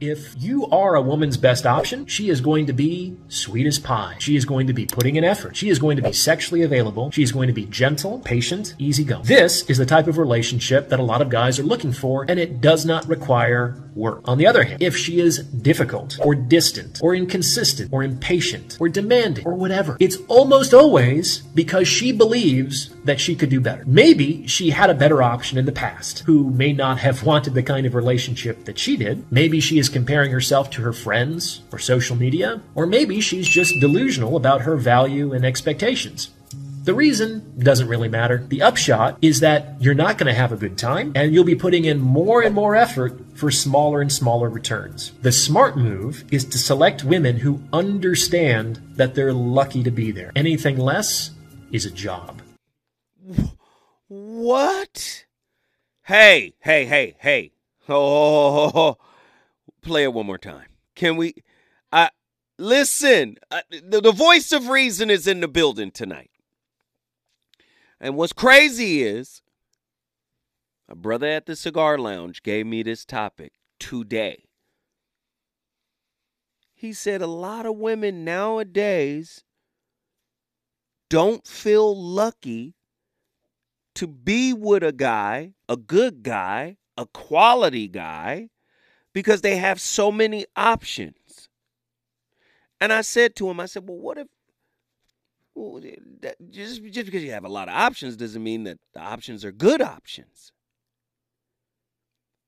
If you are a woman's best option, she is going to be sweet as pie. She is going to be putting in effort. She is going to be sexually available. She is going to be gentle, patient, easygoing. This is the type of relationship that a lot of guys are looking for, and it does not require work. On the other hand, if she is difficult or distant or inconsistent or impatient or demanding or whatever, it's almost always because she believes that she could do better. Maybe she had a better option in the past who may not have wanted the kind of relationship that she did. Maybe she is comparing herself to her friends or social media, or maybe she's just delusional about her value and expectations. The reason doesn't really matter. The upshot is that you're not going to have a good time and you'll be putting in more and more effort for smaller and smaller returns. The smart move is to select women who understand that they're lucky to be there. Anything less is a job. What? Hey, hey, hey, hey. Oh, play it one more time. Can we? I listen. I, the, the voice of reason is in the building tonight. And what's crazy is a brother at the cigar lounge gave me this topic today. He said a lot of women nowadays don't feel lucky to be with a guy, a good guy, a quality guy, because they have so many options. And I said to him, I said, well, what if well, that, just, just because you have a lot of options doesn't mean that the options are good options.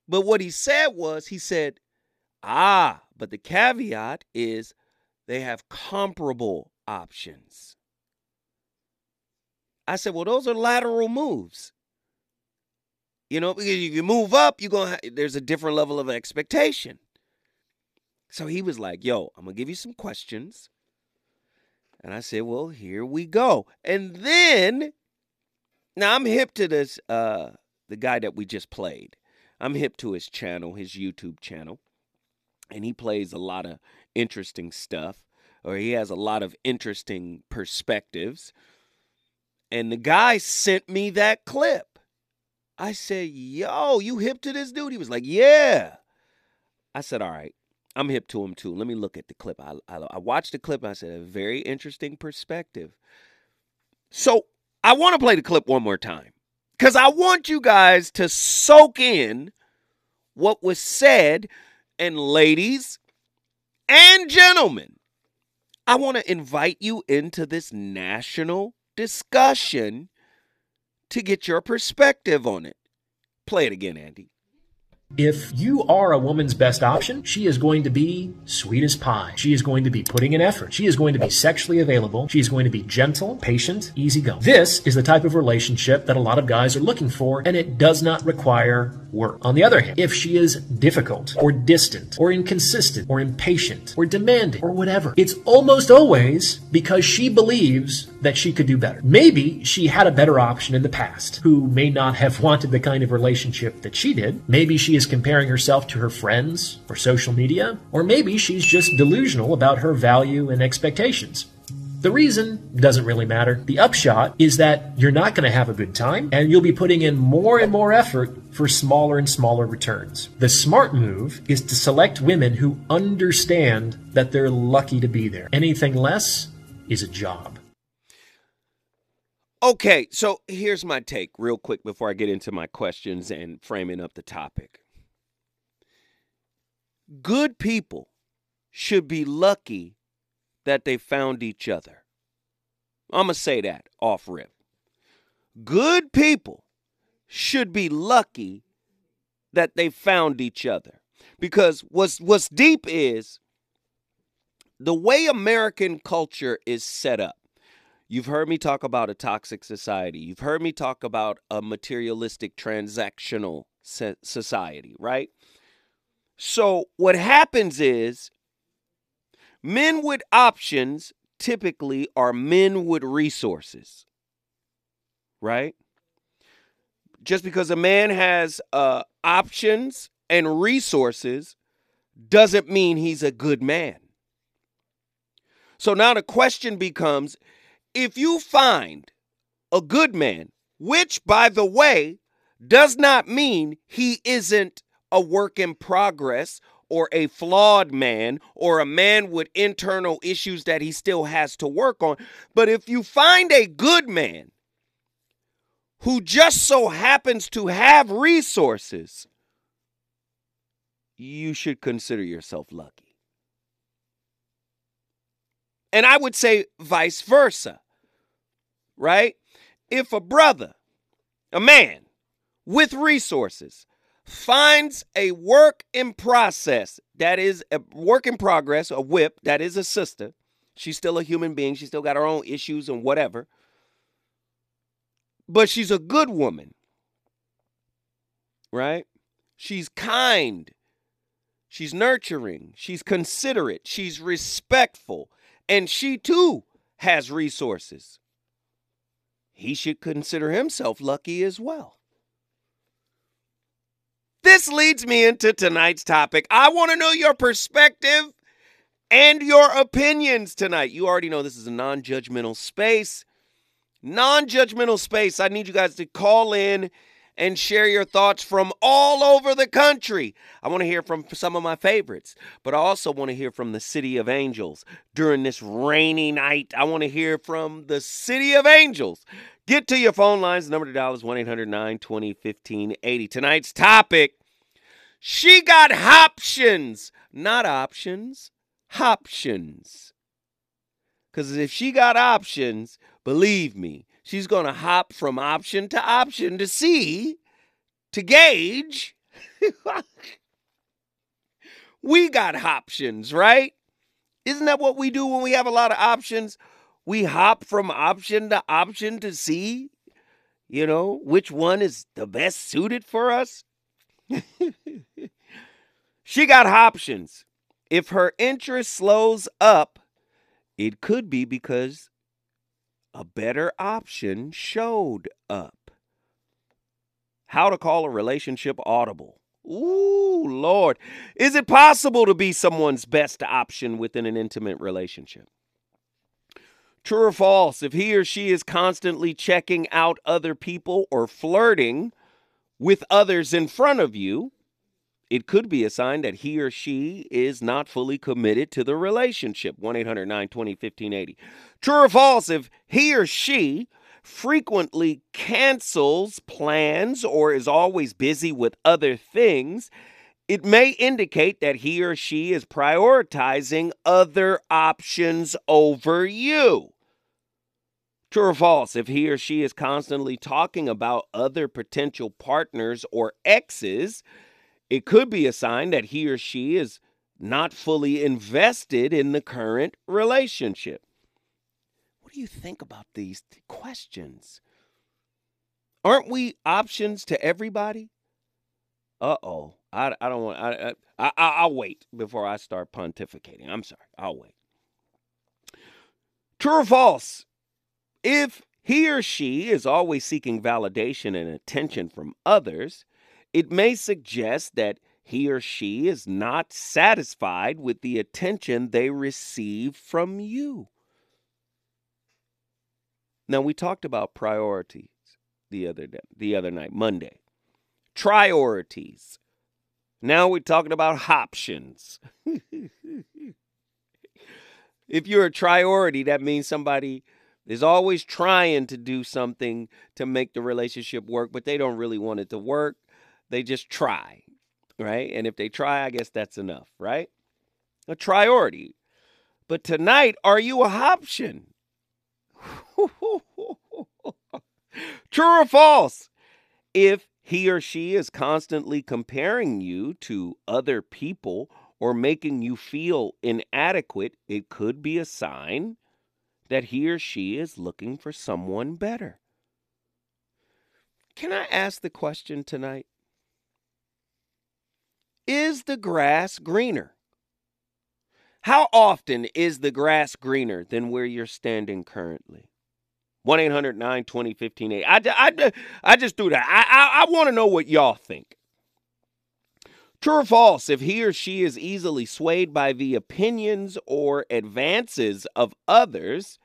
But what he said was, he said, ah, but the caveat is they have comparable options. I said, well, those are lateral moves. You know, because if you move up, you're gonna there's a different level of expectation. So he was like, "Yo, I'm gonna give you some questions," and I said, "Well, here we go." And then, now I'm hip to this. Uh, the guy that we just played, I'm hip to his channel, his YouTube channel, and he plays a lot of interesting stuff, or he has a lot of interesting perspectives. And the guy sent me that clip. I said, Yo, you hip to this dude? He was like, Yeah. I said, All right, I'm hip to him too. Let me look at the clip. I, I, I watched the clip I said, A very interesting perspective. So I want to play the clip one more time because I want you guys to soak in what was said. And ladies and gentlemen, I want to invite you into this national discussion to get your perspective on it. Play it again, Andy. If you are a woman's best option, she is going to be sweet as pie. She is going to be putting in effort. She is going to be sexually available. She is going to be gentle, patient, easygoing. This is the type of relationship that a lot of guys are looking for, and it does not require work. On the other hand, if she is difficult or distant or inconsistent or impatient or demanding or whatever, it's almost always because she believes that she could do better. Maybe she had a better option in the past who may not have wanted the kind of relationship that she did. Maybe she is comparing herself to her friends or social media, or maybe she's just delusional about her value and expectations. The reason doesn't really matter. The upshot is that you're not going to have a good time and you'll be putting in more and more effort for smaller and smaller returns. The smart move is to select women who understand that they're lucky to be there. Anything less is a job. Okay, so here's my take real quick before I get into my questions and framing up the topic. Good people should be lucky that they found each other. I'm going to say that off rip. Good people should be lucky that they found each other. Because what's what's deep is the way American culture is set up. You've heard me talk about a toxic society. You've heard me talk about a materialistic transactional society, right? So what happens is Men with options typically are men with resources, right? Just because a man has uh, options and resources doesn't mean he's a good man. So now the question becomes if you find a good man, which, by the way, does not mean he isn't a work in progress or a flawed man or a man with internal issues that he still has to work on. But if you find a good man who just so happens to have resources, you should consider yourself lucky. And I would say vice versa, right? If a brother, a man with resources, finds a work in process that is a work in progress, a whip that is a sister, she's still a human being, she still got her own issues and whatever, but she's a good woman, right? She's kind. She's nurturing. She's considerate. She's respectful. And she too has resources. He should consider himself lucky as well. This leads me into tonight's topic. I want to know your perspective and your opinions tonight. You already know this is a non judgmental space. Non judgmental space. I need you guys to call in and share your thoughts from all over the country. I want to hear from some of my favorites, but I also want to hear from the City of Angels during this rainy night. I want to hear from the City of Angels. Get to your phone lines. The number to dial is 1 800 920 1580. Tonight's topic she got options, not options, options. Because if she got options, believe me, she's going to hop from option to option to see, to gauge. we got options, right? Isn't that what we do when we have a lot of options? We hop from option to option to see, you know, which one is the best suited for us. she got options. If her interest slows up, it could be because a better option showed up. How to call a relationship audible. Ooh, Lord. Is it possible to be someone's best option within an intimate relationship? True or false, if he or she is constantly checking out other people or flirting with others in front of you, it could be a sign that he or she is not fully committed to the relationship. 1 800 920 1580. True or false, if he or she frequently cancels plans or is always busy with other things, it may indicate that he or she is prioritizing other options over you. True or false, if he or she is constantly talking about other potential partners or exes, it could be a sign that he or she is not fully invested in the current relationship. What do you think about these questions? Aren't we options to everybody? Uh oh. I, I don't want. I, I I I'll wait before I start pontificating. I'm sorry. I'll wait. True or false? If he or she is always seeking validation and attention from others, it may suggest that he or she is not satisfied with the attention they receive from you. Now we talked about priorities the other day, the other night, Monday. Priorities. Now we're talking about options. if you're a priority, that means somebody is always trying to do something to make the relationship work, but they don't really want it to work. They just try, right? And if they try, I guess that's enough, right? A priority. But tonight, are you a option? True or false? If he or she is constantly comparing you to other people or making you feel inadequate, it could be a sign that he or she is looking for someone better. Can I ask the question tonight? Is the grass greener? How often is the grass greener than where you're standing currently? 1 800 920 1580. I, I, I just do that. I, I, I want to know what y'all think. True or false, if he or she is easily swayed by the opinions or advances of others,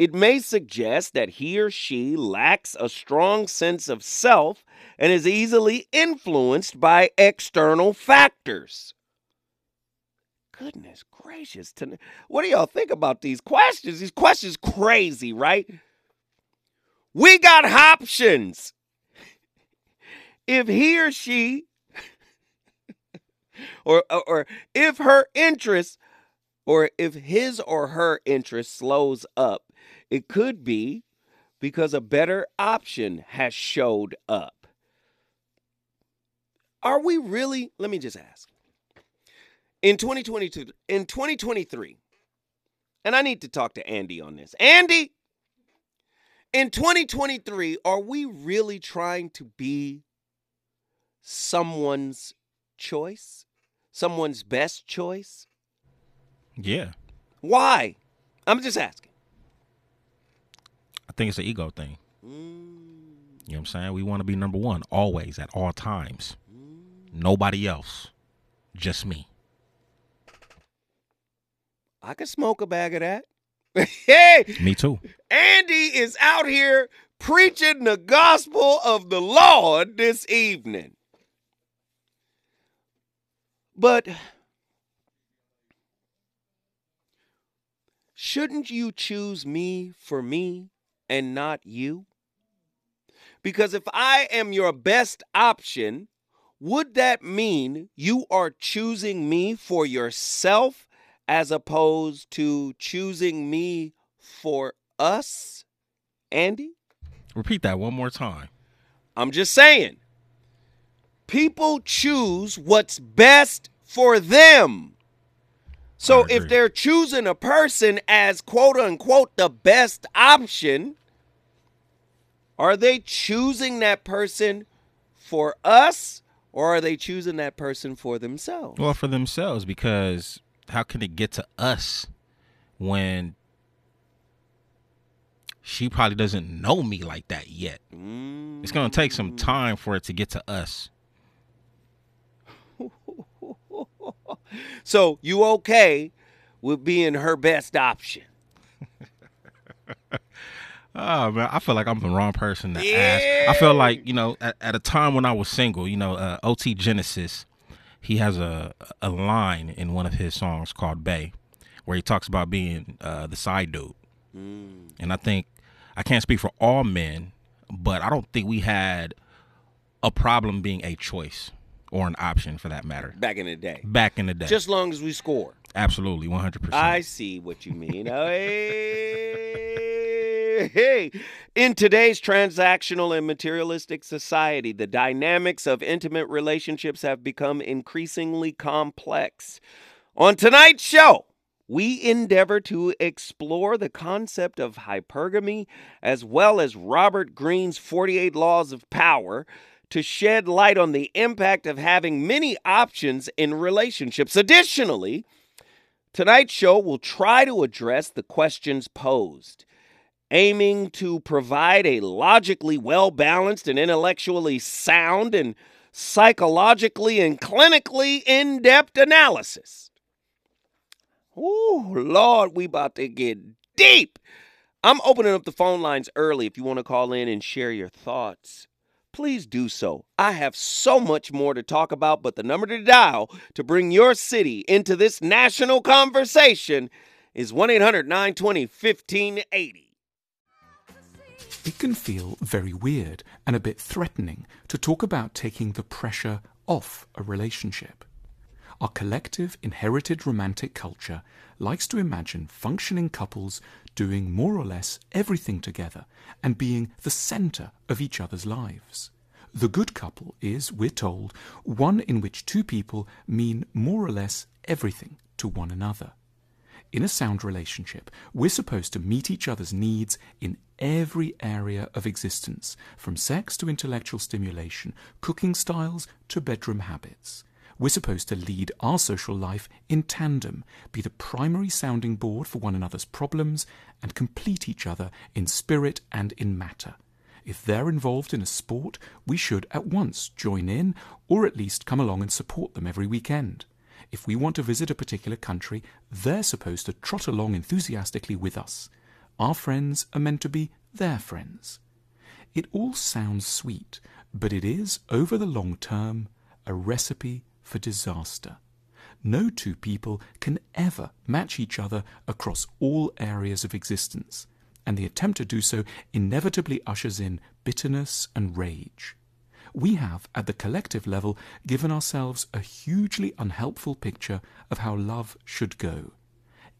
it may suggest that he or she lacks a strong sense of self and is easily influenced by external factors. Goodness gracious. What do y'all think about these questions? These questions crazy, right? We got options. If he or she or or if her interest or if his or her interest slows up, it could be because a better option has showed up. Are we really, let me just ask. In 2022, in 2023, and I need to talk to Andy on this. Andy, in 2023, are we really trying to be someone's choice? Someone's best choice? Yeah. Why? I'm just asking. Think it's an ego thing. Mm. You know what I'm saying? We want to be number one always, at all times. Mm. Nobody else, just me. I could smoke a bag of that. hey, me too. Andy is out here preaching the gospel of the Lord this evening. But shouldn't you choose me for me and not you? Because if I am your best option, would that mean you are choosing me for yourself as opposed to choosing me for us, Andy? Repeat that one more time. I'm just saying. People choose what's best for them. So if they're choosing a person as quote unquote the best option, are they choosing that person for us or are they choosing that person for themselves? Well, for themselves because how can it get to us when she probably doesn't know me like that yet? Mm-hmm. It's going to take some time for it to get to us. so you okay with being her best option? oh man, I feel like I'm the wrong person to yeah. ask. I feel like you know, at, at, a time when I was single, you know, uh, OT Genesis, he has a a line in one of his songs called "Bay," where he talks about being uh, the side dude, mm. and I think I can't speak for all men, but I don't think we had a problem being a choice or an option for that matter. Back in the day. Back in the day. Just long as we score. Absolutely, 100%. I see what you mean. hey, hey. In today's transactional and materialistic society, the dynamics of intimate relationships have become increasingly complex. On tonight's show, we endeavor to explore the concept of hypergamy as well as Robert Greene's 48 Laws of Power to shed light on the impact of having many options in relationships. Additionally, tonight's show will try to address the questions posed, aiming to provide a logically well balanced and intellectually sound and psychologically and clinically in depth analysis. Oh, Lord, we about to get deep. I'm opening up the phone lines early if you want to call in and share your thoughts please do so. I have so much more to talk about, but the number to dial to bring your city into this national conversation is 1 800 920 1580. It can feel very weird and a bit threatening to talk about taking the pressure off a relationship. Our collective inherited romantic culture likes to imagine functioning couples doing more or less everything together and being the center of each other's lives. The good couple is, we're told, one in which two people mean more or less everything to one another. In a sound relationship, we're supposed to meet each other's needs in every area of existence, from sex to intellectual stimulation, cooking styles to bedroom habits. We're supposed to lead our social life in tandem, be the primary sounding board for one another's problems, and complete each other in spirit and in matter. If they're involved in a sport, we should at once join in, or at least come along and support them every weekend. If we want to visit a particular country, they're supposed to trot along enthusiastically with us. Our friends are meant to be their friends. It all sounds sweet, but it is, over the long term, a recipe for disaster. no two people can ever match each other across all areas of existence, and the attempt to do so inevitably ushers in bitterness and rage. We have, at the collective level, given ourselves a hugely unhelpful picture of how love should go.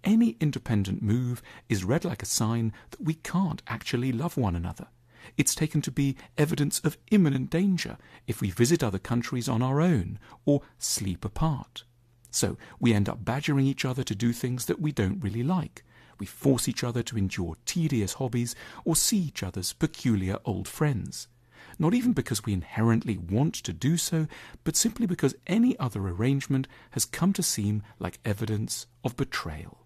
Any independent move is read like a sign that we can't actually love one another. It's taken to be evidence of imminent danger if we visit other countries on our own or sleep apart. So we end up badgering each other to do things that we don't really like. We force each other to endure tedious hobbies or see each other's peculiar old friends. Not even because we inherently want to do so, but simply because any other arrangement has come to seem like evidence of betrayal.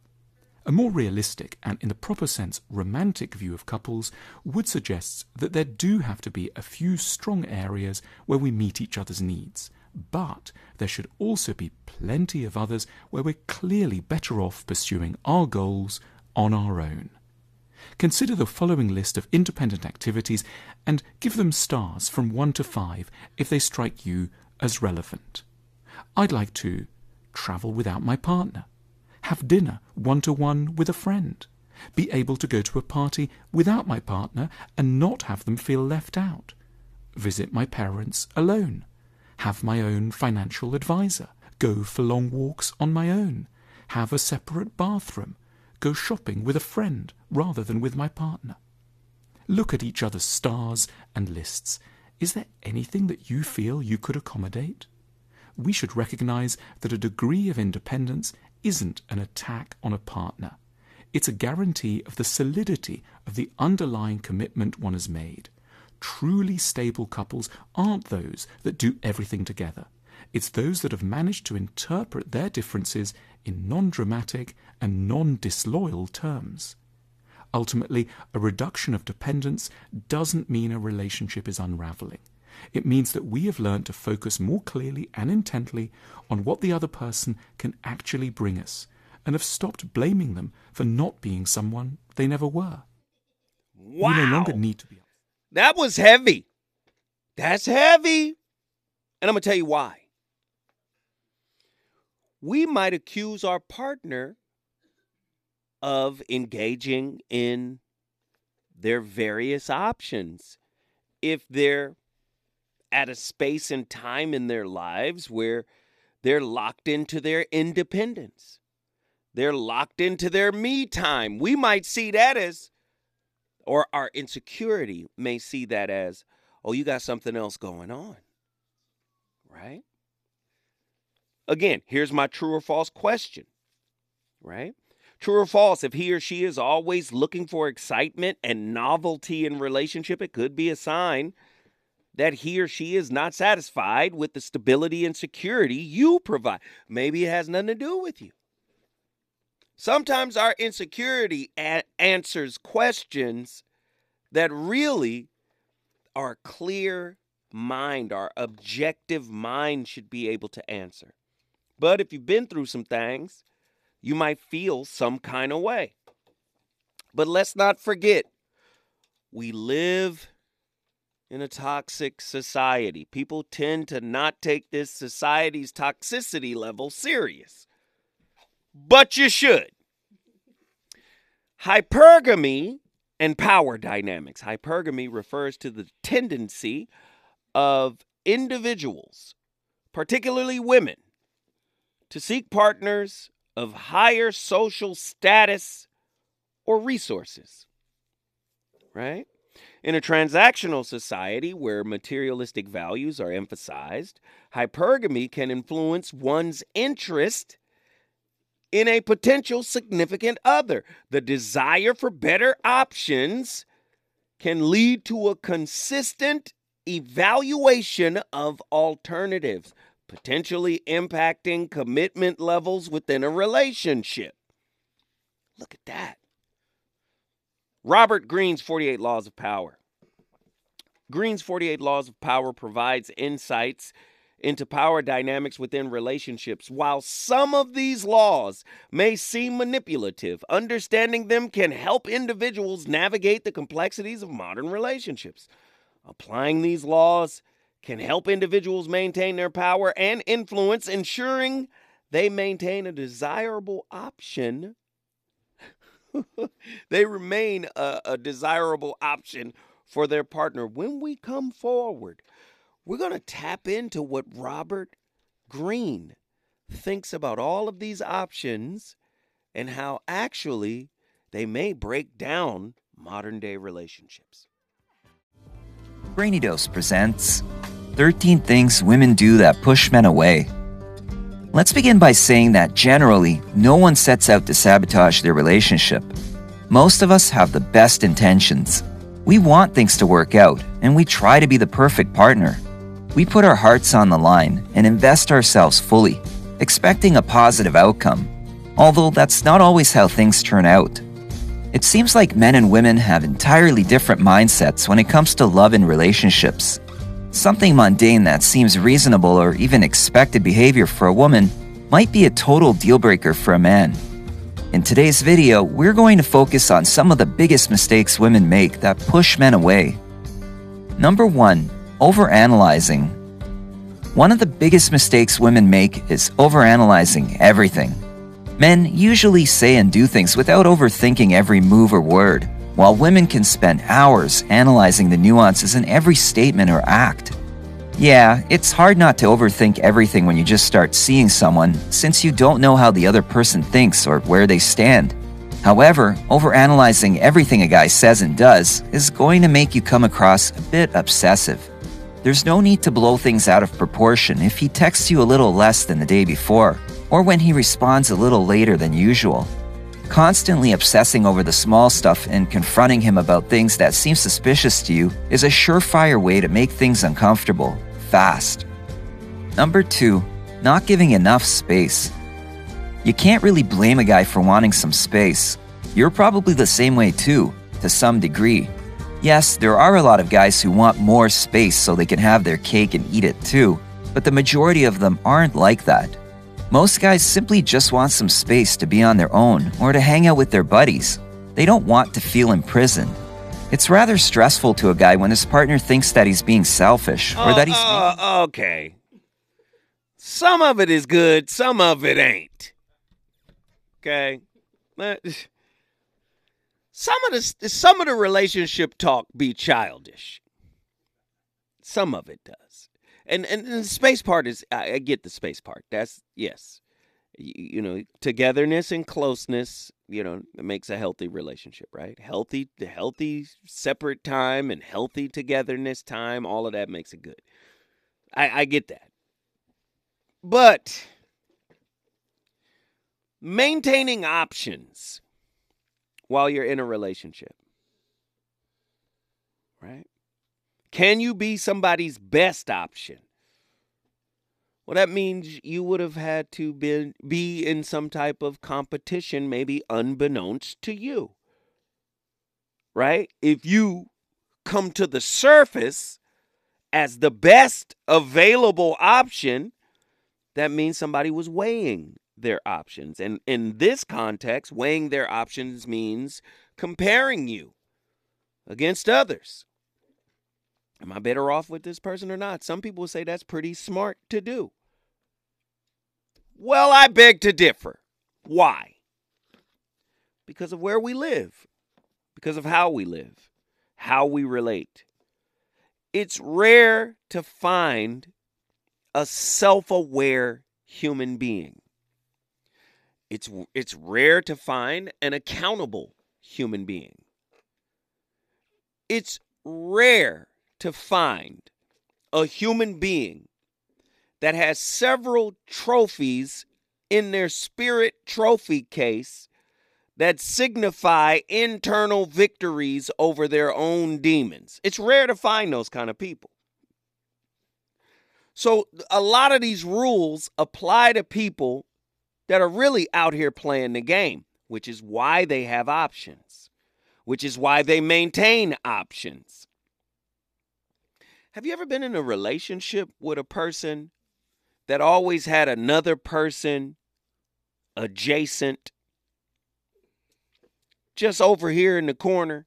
A more realistic and, in the proper sense, romantic view of couples would suggest that there do have to be a few strong areas where we meet each other's needs, but there should also be plenty of others where we're clearly better off pursuing our goals on our own. Consider the following list of independent activities and give them stars from 1 to 5 if they strike you as relevant. I'd like to travel without my partner have dinner one to one with a friend, be able to go to a party without my partner and not have them feel left out, visit my parents alone, have my own financial advisor, go for long walks on my own, have a separate bathroom, go shopping with a friend rather than with my partner. Look at each other's stars and lists. Is there anything that you feel you could accommodate? We should recognize that a degree of independence isn't an attack on a partner. It's a guarantee of the solidity of the underlying commitment one has made. Truly stable couples aren't those that do everything together. It's those that have managed to interpret their differences in non dramatic and non disloyal terms. Ultimately, a reduction of dependence doesn't mean a relationship is unraveling. It means that we have learned to focus more clearly and intently on what the other person can actually bring us and have stopped blaming them for not being someone they never were. Wow. We no longer need to be. That was heavy. That's heavy. And I'm going to tell you why. We might accuse our partner of engaging in their various options if they're at a space and time in their lives where they're locked into their independence. They're locked into their me time. We might see that as, or our insecurity may see that as, oh, you got something else going on. Right? Again, here's my true or false question. Right? True or false, if he or she is always looking for excitement and novelty in relationship, it could be a sign that he or she is not satisfied with the stability and security you provide. Maybe it has nothing to do with you. Sometimes our insecurity a- answers questions that really our clear mind, our objective mind should be able to answer. But if you've been through some things, you might feel some kind of way. But let's not forget, we live in a toxic society. People tend to not take this society's toxicity level serious. But you should. Hypergamy and power dynamics. Hypergamy refers to the tendency of individuals, particularly women, to seek partners of higher social status or resources. Right? In a transactional society where materialistic values are emphasized, hypergamy can influence one's interest in a potential significant other. The desire for better options can lead to a consistent evaluation of alternatives, potentially impacting commitment levels within a relationship. Look at that. Robert Greene's 48 Laws of Power. Greene's 48 Laws of Power provides insights into power dynamics within relationships. While some of these laws may seem manipulative, understanding them can help individuals navigate the complexities of modern relationships. Applying these laws can help individuals maintain their power and influence, ensuring they maintain a desirable option. they remain a, a desirable option for their partner. When we come forward, we're going to tap into what Robert Greene thinks about all of these options and how actually they may break down modern day relationships. Brainy Dose presents 13 Things Women Do That Push Men Away. Let's begin by saying that generally, no one sets out to sabotage their relationship. Most of us have the best intentions. We want things to work out, and we try to be the perfect partner. We put our hearts on the line and invest ourselves fully, expecting a positive outcome, although that's not always how things turn out. It seems like men and women have entirely different mindsets when it comes to love and relationships. Something mundane that seems reasonable or even expected behavior for a woman might be a total deal breaker for a man. In today's video, we're going to focus on some of the biggest mistakes women make that push men away. Number 1 Overanalyzing. One of the biggest mistakes women make is overanalyzing everything. Men usually say and do things without overthinking every move or word, while women can spend hours analyzing the nuances in every statement or act. Yeah, it's hard not to overthink everything when you just start seeing someone, since you don't know how the other person thinks or where they stand. However, overanalyzing everything a guy says and does is going to make you come across a bit obsessive. There's no need to blow things out of proportion if he texts you a little less than the day before, or when he responds a little later than usual. Constantly obsessing over the small stuff and confronting him about things that seem suspicious to you is a surefire way to make things uncomfortable, fast. Number two, not giving enough space. You can't really blame a guy for wanting some space. You're probably the same way too, to some degree. Yes, there are a lot of guys who want more space so they can have their cake and eat it too, but the majority of them aren't like that. Most guys simply just want some space to be on their own or to hang out with their buddies. They don't want to feel imprisoned. It's rather stressful to a guy when his partner thinks that he's being selfish or that he's. Uh, okay. Some of it is good, some of it ain't. Okay. Some of the some of the relationship talk be childish. Some of it does, and and, the space part is I, I, get the space part. That's yes, you, you, know togetherness and closeness. You know it makes a healthy relationship, right? Healthy, healthy separate time and healthy togetherness time. All of that makes it good. I, I get that, but maintaining options while you're in a relationship? Right? Can you be somebody's best option? Well, that means you would have had to be, be in some type of competition, maybe unbeknownst to you. Right? If you come to the surface as the best available option, that means somebody was weighing their options. And in this context, weighing their options means comparing you against others. Am I better off with this person or not? Some people say that's pretty smart to do. Well, I beg to differ. Why? Because of where we live, because of how we live, how we relate. It's rare to find a self aware human being. It's it's rare to find an accountable human being. It's rare to find a human being that has several trophies in their spirit trophy case that signify internal victories over their own demons. It's rare to find those kind of people. So, a lot of these rules apply to people that are really out here playing the game, which is why they have options, which is why they maintain options. Have you ever been in a relationship with a person that always had another person adjacent, just over here in the corner,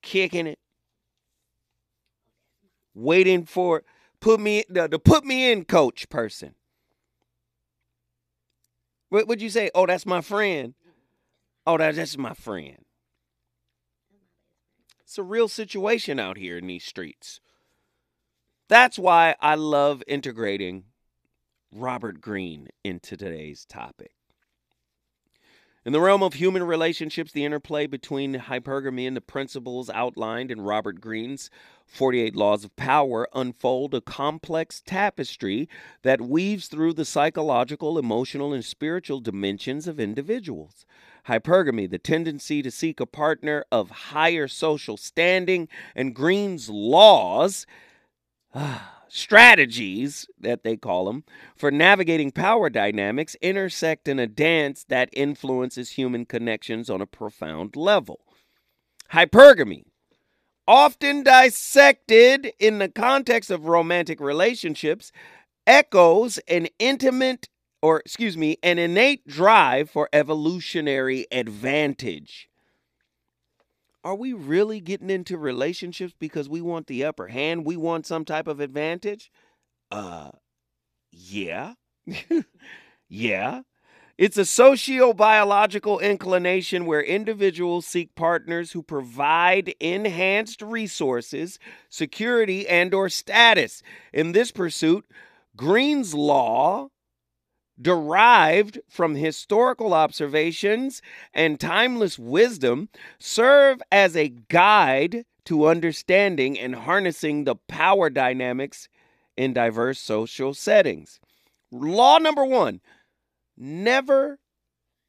kicking it, waiting for put me the, the put me in coach person? What would you say? Oh, that's my friend. Oh, that, that's my friend. It's a real situation out here in these streets. That's why I love integrating Robert Greene into today's topic. In the realm of human relationships, the interplay between hypergamy and the principles outlined in Robert Greene's 48 Laws of Power unfold a complex tapestry that weaves through the psychological, emotional, and spiritual dimensions of individuals. Hypergamy, the tendency to seek a partner of higher social standing, and Greene's laws. Strategies that they call them for navigating power dynamics intersect in a dance that influences human connections on a profound level. Hypergamy, often dissected in the context of romantic relationships, echoes an intimate or excuse me, an innate drive for evolutionary advantage. Are we really getting into relationships because we want the upper hand? We want some type of advantage? Uh, yeah. yeah. It's a socio-biological inclination where individuals seek partners who provide enhanced resources, security, and or status. In this pursuit, Greene's law derived from historical observations and timeless wisdom serve as a guide to understanding and harnessing the power dynamics in diverse social settings. Law number one never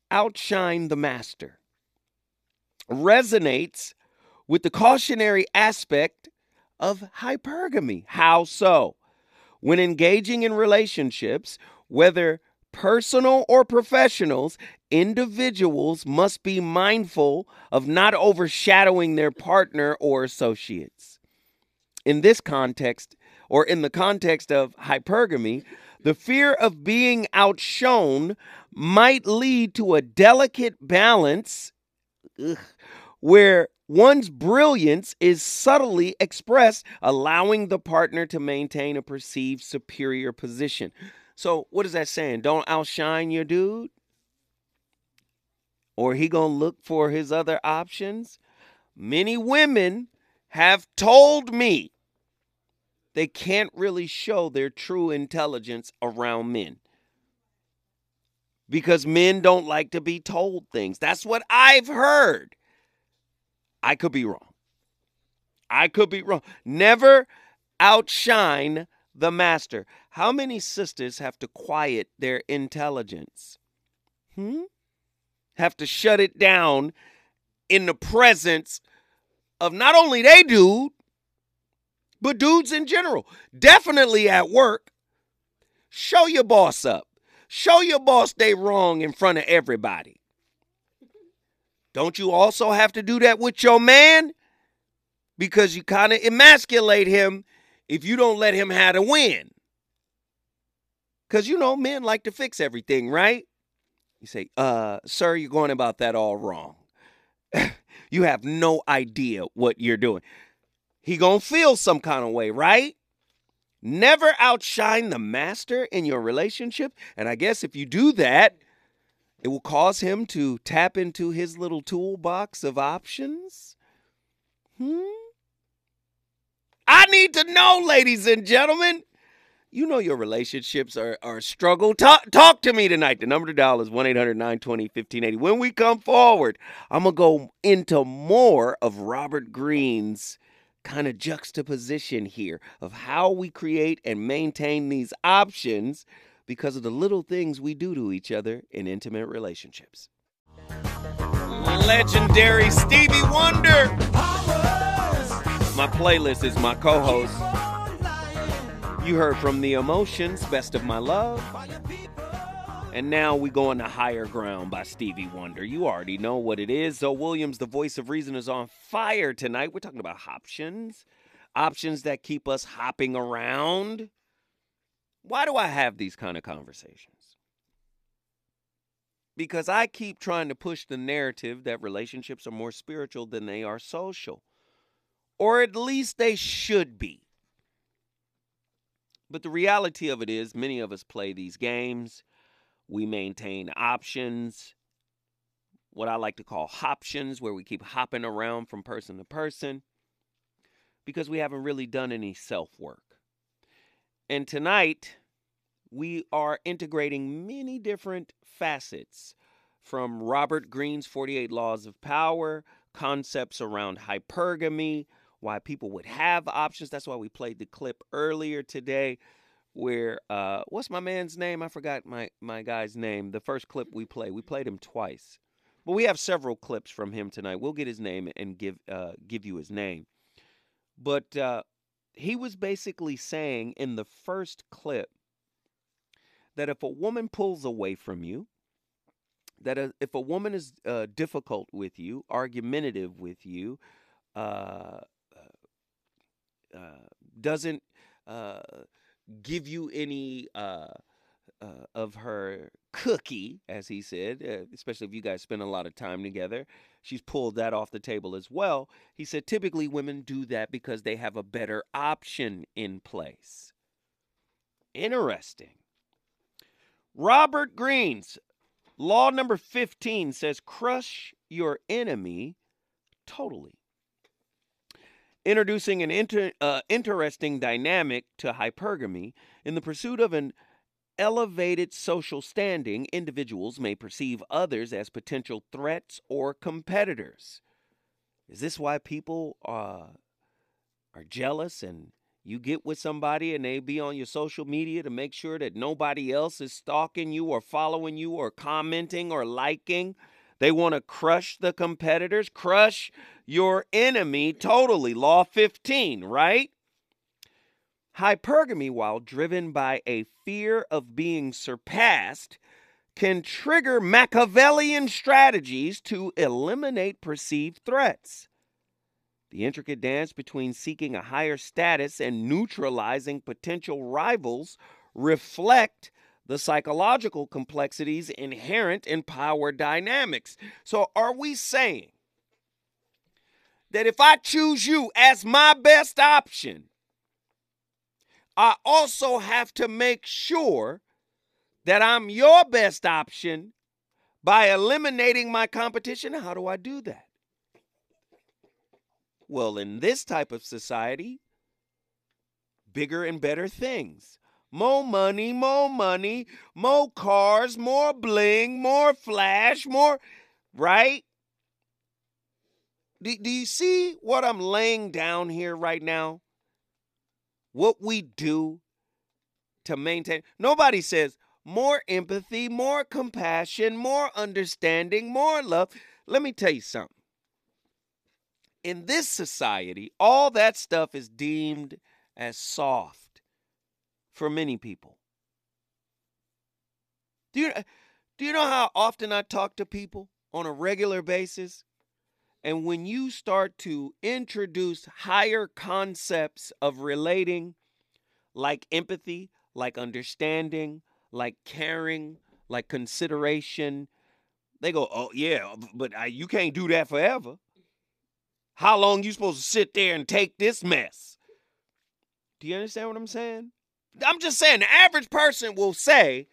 outshine the master resonates with the cautionary aspect of hypergamy. How so? When engaging in relationships, whether personal or professionals, individuals must be mindful of not overshadowing their partner or associates. In this context, or in the context of hypergamy, the fear of being outshone might lead to a delicate balance ugh, where one's brilliance is subtly expressed, allowing the partner to maintain a perceived superior position. So what is that saying? Don't outshine your dude? Or he going to look for his other options? Many women have told me they can't really show their true intelligence around men. Because men don't like to be told things. That's what I've heard. I could be wrong. I could be wrong. Never outshine the master. How many sisters have to quiet their intelligence? Hmm? Have to shut it down in the presence of not only they dude, but dudes in general. Definitely at work. Show your boss up. Show your boss they wrong in front of everybody. Don't you also have to do that with your man? Because you kind of emasculate him if you don't let him have a win. Because, you know, men like to fix everything, right? You say, uh, sir, you're going about that all wrong. you have no idea what you're doing. He gonna feel some kind of way, right? Never outshine the master in your relationship. And I guess if you do that, it will cause him to tap into his little toolbox of options. Hmm? I need to know, ladies and gentlemen. You know your relationships are, are a struggle. Talk, talk to me tonight. The number to dial is 1 800 920 1580. When we come forward, I'm going to go into more of Robert Greene's kind of juxtaposition here of how we create and maintain these options because of the little things we do to each other in intimate relationships. Legendary Stevie Wonder. My playlist is my co host. You heard from The Emotions, Best of My Love. And now we go on to Higher Ground by Stevie Wonder. You already know what it is. Zoe Williams, the voice of reason, is on fire tonight. We're talking about options, options that keep us hopping around. Why do I have these kind of conversations? Because I keep trying to push the narrative that relationships are more spiritual than they are social or at least they should be. But the reality of it is, many of us play these games. We maintain options, what I like to call hoptions, where we keep hopping around from person to person because we haven't really done any self work. And tonight, we are integrating many different facets from Robert Greene's 48 Laws of Power, concepts around hypergamy, why people would have options. That's why we played the clip earlier today where uh what's my man's name? I forgot my my guy's name. The first clip we played. We played him twice. But we have several clips from him tonight. We'll get his name and give uh give you his name. But uh he was basically saying in the first clip that if a woman pulls away from you, that a, if a woman is uh, difficult with you, argumentative with you, uh, uh, doesn't uh, give you any uh, uh, of her cookie, as he said, uh, especially if you guys spend a lot of time together. She's pulled that off the table as well. He said typically women do that because they have a better option in place. Interesting. Robert Greene's law number 15 says crush your enemy totally introducing an inter, uh, interesting dynamic to hypergamy. In the pursuit of an elevated social standing, individuals may perceive others as potential threats or competitors. Is this why people uh, are jealous and you get with somebody and they be on your social media to make sure that nobody else is stalking you or following you or commenting or liking? They want to crush the competitors, crush your enemy totally. Law 15, right? Hypergamy, while driven by a fear of being surpassed, can trigger Machiavellian strategies to eliminate perceived threats. The intricate dance between seeking a higher status and neutralizing potential rivals reflect the psychological complexities inherent in power dynamics. So, are we saying that if I choose you as my best option, I also have to make sure that I'm your best option by eliminating my competition? How do I do that? Well, in this type of society, bigger and better things. More money, more money, more cars, more bling, more flash, more, right? Do, do you see what I'm laying down here right now? What we do to maintain. Nobody says more empathy, more compassion, more understanding, more love. Let me tell you something. In this society, all that stuff is deemed as soft for many people. Do you, do you know how often I talk to people on a regular basis? And when you start to introduce higher concepts of relating, like empathy, like understanding, like caring, like consideration, they go, "Oh yeah, but I, you can't do that forever. How long you supposed to sit there and take this mess?" Do you understand what I'm saying? I'm just saying, the average person will say,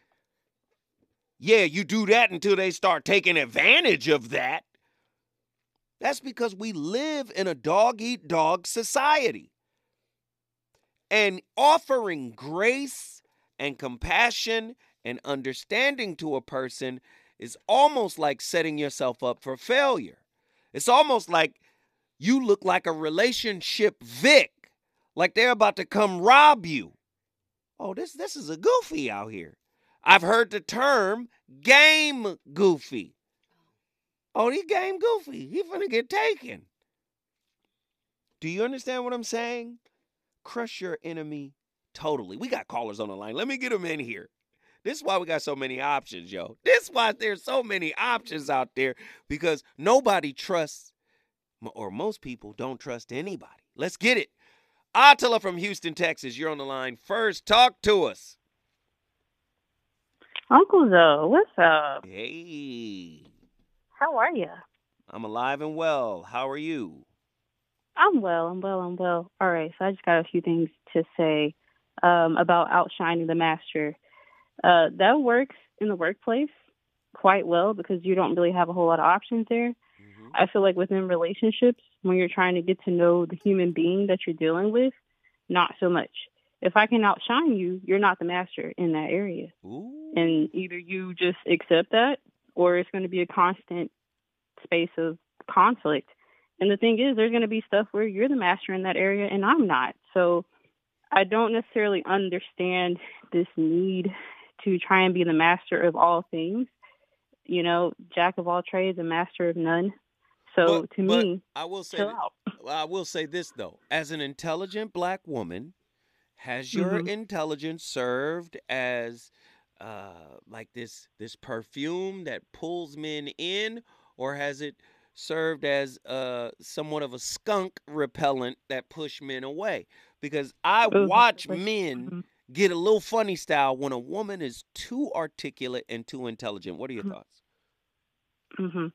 yeah, you do that until they start taking advantage of that. That's because we live in a dog eat dog society. And offering grace and compassion and understanding to a person is almost like setting yourself up for failure. It's almost like you look like a relationship Vic, like they're about to come rob you oh, this this is a goofy out here. I've heard the term game goofy. Oh, he game goofy. He finna get taken. Do you understand what I'm saying? Crush your enemy totally. We got callers on the line. Let me get them in here. This is why we got so many options, yo. This is why there's so many options out there because nobody trusts, or most people don't trust anybody. Let's get it. Attila from Houston, Texas, you're on the line first. Talk to us. Uncle Zoe, what's up? Hey. How are you? I'm alive and well. How are you? I'm well. I'm well. I'm well. All right. So I just got a few things to say um, about outshining the master. Uh, that works in the workplace quite well because you don't really have a whole lot of options there. Mhm. I feel like within relationships, when you're trying to get to know the human being that you're dealing with, not so much. If I can outshine you, you're not the master in that area. Ooh. And either you just accept that or it's going to be a constant space of conflict. And the thing is, there's going to be stuff where you're the master in that area and I'm not. So I don't necessarily understand this need to try and be the master of all things. You know, jack of all trades and master of none. So But- to but me, I will say. I will say this though, as an intelligent black woman, has your Mhm. intelligence served as uh like this this perfume that pulls men in or has it served as uh somewhat of a skunk repellent that push men away because i watch men mhm. get a little funny style when a woman is too articulate and too intelligent what are your Mhm. thoughts hmm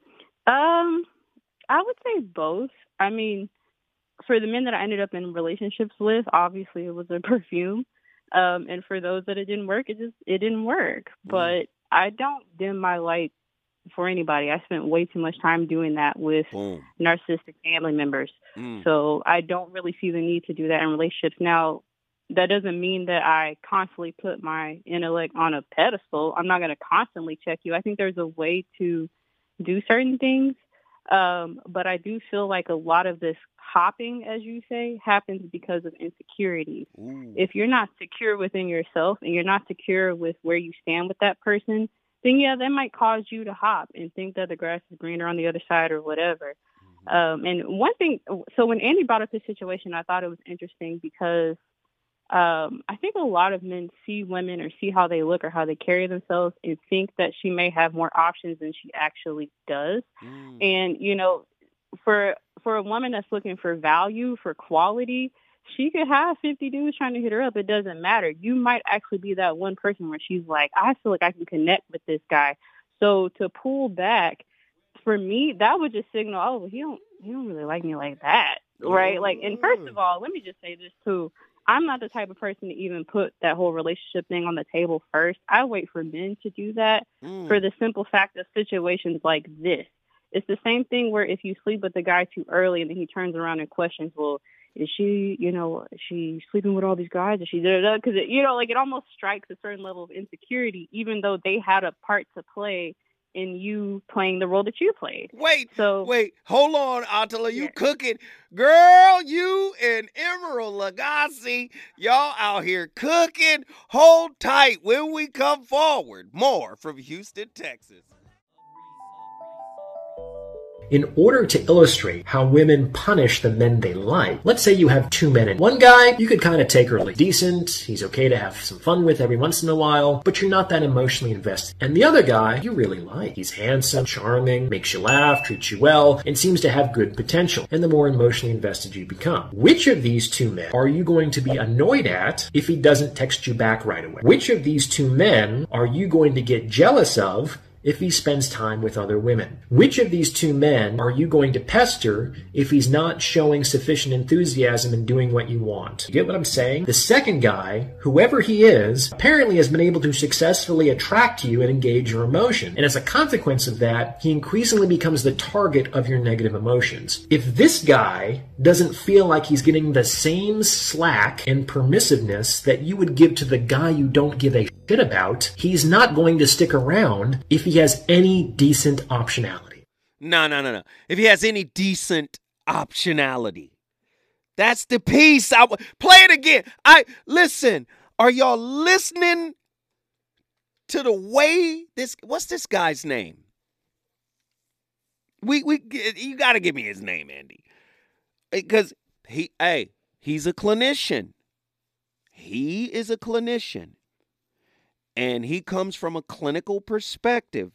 Um, I would say both. I mean, for the men that I ended up in relationships with, obviously it was a perfume. Um, and for those that it didn't work, it just it didn't work. Mm. But I don't dim my light for anybody. I spent way too much time doing that with narcissistic family members. Mm. So I don't really see the need to do that in relationships. Now, that doesn't mean that I constantly put my intellect on a pedestal. I'm not going to constantly check you. I think there's a way to do certain things. Um, but I do feel like a lot of this hopping, as you say, happens because of insecurity. Ooh. If you're not secure within yourself and you're not secure with where you stand with that person, then yeah, that might cause you to hop and think that the grass is greener on the other side or whatever. Um, and one thing, so when Andy brought up this situation, I thought it was interesting because um, I think a lot of men see women or see how they look or how they carry themselves and think that she may have more options than she actually does. Mm. And you know, for for a woman that's looking for value, for quality, she could have 50 dudes trying to hit her up. It doesn't matter. You might actually be that one person where she's like, I feel like I can connect with this guy. So to pull back, for me, that would just signal, oh, he don't he don't really like me like that, right? Like, and first of all, let me just say this too. I'm not the type of person to even put that whole relationship thing on the table first. I wait for men to do that Mm. for the simple fact of situations like this. It's the same thing where if you sleep with the guy too early and then he turns around and questions, well, is she, you know, is she sleeping with all these guys? Is she da da? Because you know, like it almost strikes a certain level of insecurity, even though they had a part to play in you playing the role that you played. Wait, So wait, hold on, Attila. You Yeah. cooking. Girl, you and Emeril Lagasse, y'all out here cooking. Hold tight when we come forward. More from Houston, Texas. In order to illustrate how women punish the men they like, let's say you have two men and one guy you could kind of take really decent, he's okay to have some fun with every once in a while, but you're not that emotionally invested. And the other guy you really like. He's handsome, charming, makes you laugh, treats you well, and seems to have good potential. And the more emotionally invested you become. Which of these two men are you going to be annoyed at if he doesn't text you back right away? Which of these two men are you going to get jealous of if he spends time with other women? Which of these two men are you going to pester if he's not showing sufficient enthusiasm in doing what you want? You get what I'm saying? The second guy, whoever he is, apparently has been able to successfully attract you and engage your emotion. And as a consequence of that, he increasingly becomes the target of your negative emotions. If this guy doesn't feel like he's getting the same slack and permissiveness that you would give to the guy you don't give a shit about, he's not going to stick around if he has any decent optionality. No, no, no, no. If he has any decent optionality. That's the piece. I w- play it again. I listen. Are y'all listening to the way this what's this guy's name? We we you got to give me his name, Andy. Eh, because he hey, he's a clinician. He is a clinician. And he comes from a clinical perspective.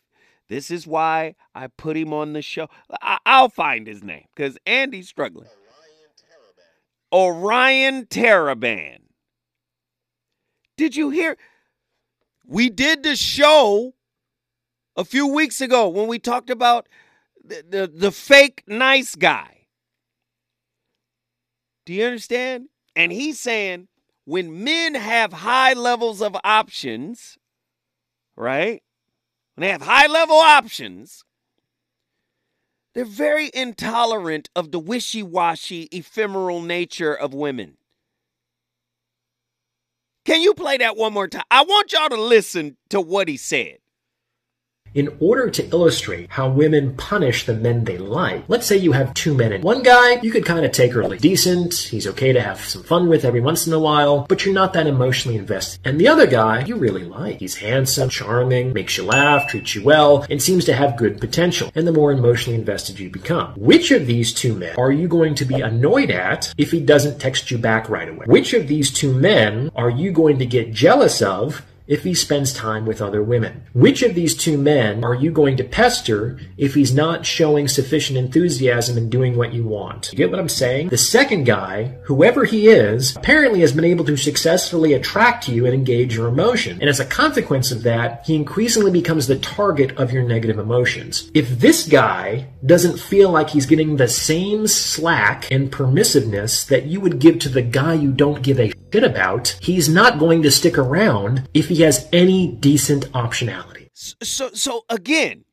This is why I put him on the show. I- I'll find his name because Andy's struggling. Orion Taraban. Did you hear? We did the show a few weeks ago when we talked about the, the, the fake nice guy. Do you understand? And he's saying when men have high levels of options, right? When they have high level options, they're very intolerant of the wishy washy, ephemeral nature of women. Can you play that one more time? I want y'all to listen to what he said. In order to illustrate how women punish the men they like, let's say you have two men and one guy, you could kind of take really decent, he's okay to have some fun with every once in a while, but you're not that emotionally invested. And the other guy, you really like. He's handsome, charming, makes you laugh, treats you well, and seems to have good potential. And the more emotionally invested you become. Which of these two men are you going to be annoyed at if he doesn't text you back right away? Which of these two men are you going to get jealous of if he spends time with other women? Which of these two men are you going to pester if he's not showing sufficient enthusiasm in doing what you want? You get what I'm saying? The second guy, whoever he is, apparently has been able to successfully attract you and engage your emotion. And as a consequence of that, he increasingly becomes the target of your negative emotions. If this guy doesn't feel like he's getting the same slack and permissiveness that you would give to the guy you don't give a shit about, he's not going to stick around if he has any decent optionality. So so again,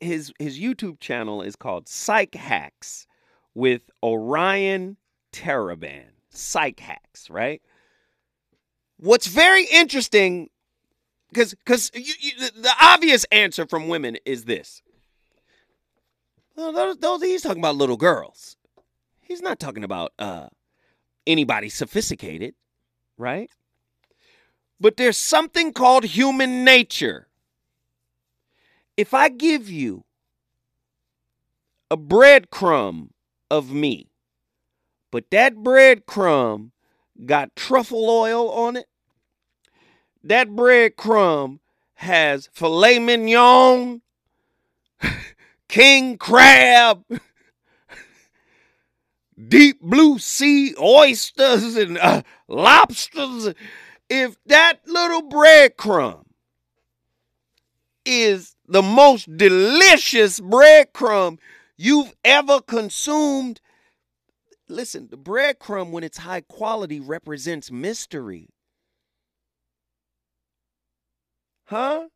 his his YouTube channel is called Psych Hacks with Orion Taraban. Psych Hacks, right? What's very interesting because because the obvious answer from women is this. Well, those, those he's talking about little girls. He's not talking about uh, anybody sophisticated, right? But there's something called human nature. If I give you a breadcrumb of me, but that breadcrumb got truffle oil on it, that breadcrumb has filet mignon, king crab, deep blue sea oysters, and uh, lobsters if that little breadcrumb is the most delicious breadcrumb you've ever consumed, listen, the breadcrumb, when it's high quality, represents mystery. Huh?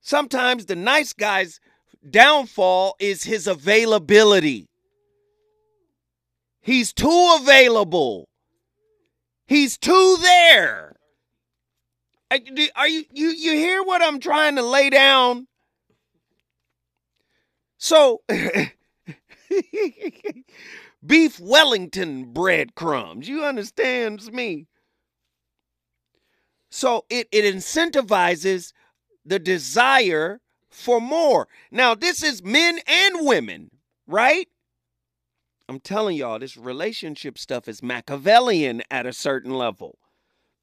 Sometimes the nice guy's downfall is his availability. He's too available. He's too there. Uh, are you you you hear what I'm trying to lay down? So beef Wellington breadcrumbs. You understands me? So it, it incentivizes the desire for more. Now, this is men and women, right? I'm telling y'all, this relationship stuff is Machiavellian at a certain level.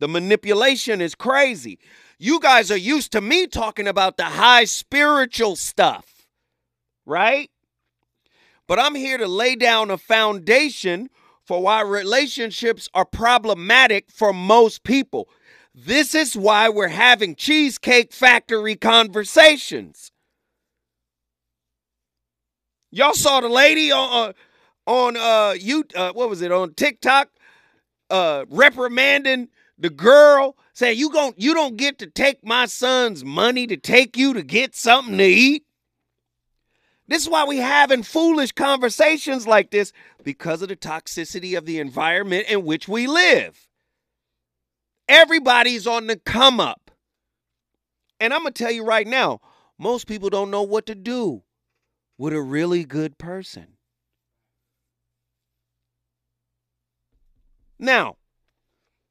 The manipulation is crazy. You guys are used to me talking about the high spiritual stuff, right? But I'm here to lay down a foundation for why relationships are problematic for most people. This is why we're having Cheesecake Factory conversations. Y'all saw the lady on, uh, on uh you uh, what was it on TikTok uh reprimanding the girl saying you gon' you don't get to take my son's money to take you to get something to eat. This is why we having foolish conversations like this because of the toxicity of the environment in which we live. Everybody's on the come up. And I'm going to tell you right now, most people don't know what to do with a really good person. Now,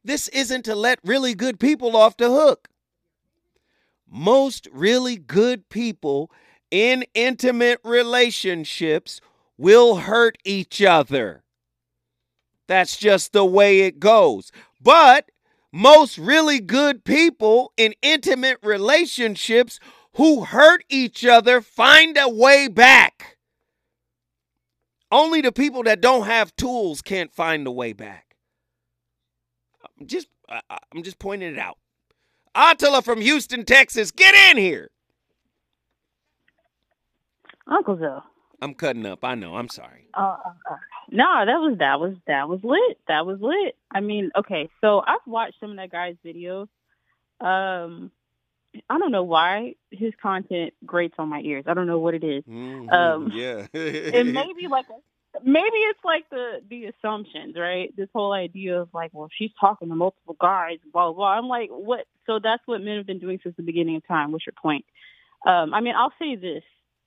this isn't to let really good people off the hook. Most really good people in intimate relationships will hurt each other. That's just the way it goes. But most really good people in intimate relationships who hurt each other find a way back. Only the people that don't have tools can't find a way back just I, I'm just pointing it out. Attila from Houston, Texas, get in here. Uncle Joe. I'm cutting up. I know. I'm sorry. Uh, uh, no, that was that was that was lit. That was lit. I mean, okay, so I've watched some of that guy's videos, um, I don't know why his content grates on my ears. I don't know what it is. Mhm, Um, yeah. and maybe like maybe it's like the the assumptions, right? This whole idea of like, well, she's talking to multiple guys, blah blah. I'm like, what? So that's what men have been doing since the beginning of time. What's your point? Um, I mean, I'll say this.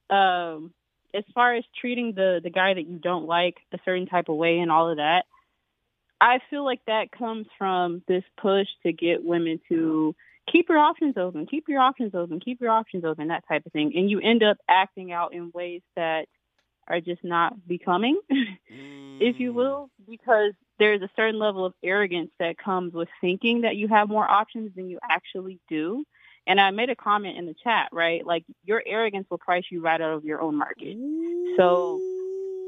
Um, as far as treating the the guy that you don't like a certain type of way and all of that, I feel like that comes from this push to get women to keep your options open, keep your options open, keep your options open, that type of thing. And you end up acting out in ways that are just not becoming, if you Mm. will, because there's a certain level of arrogance that comes with thinking that you have more options than you actually do. And I made a comment in the chat, right? Like your arrogance will price you right out of your own market. So,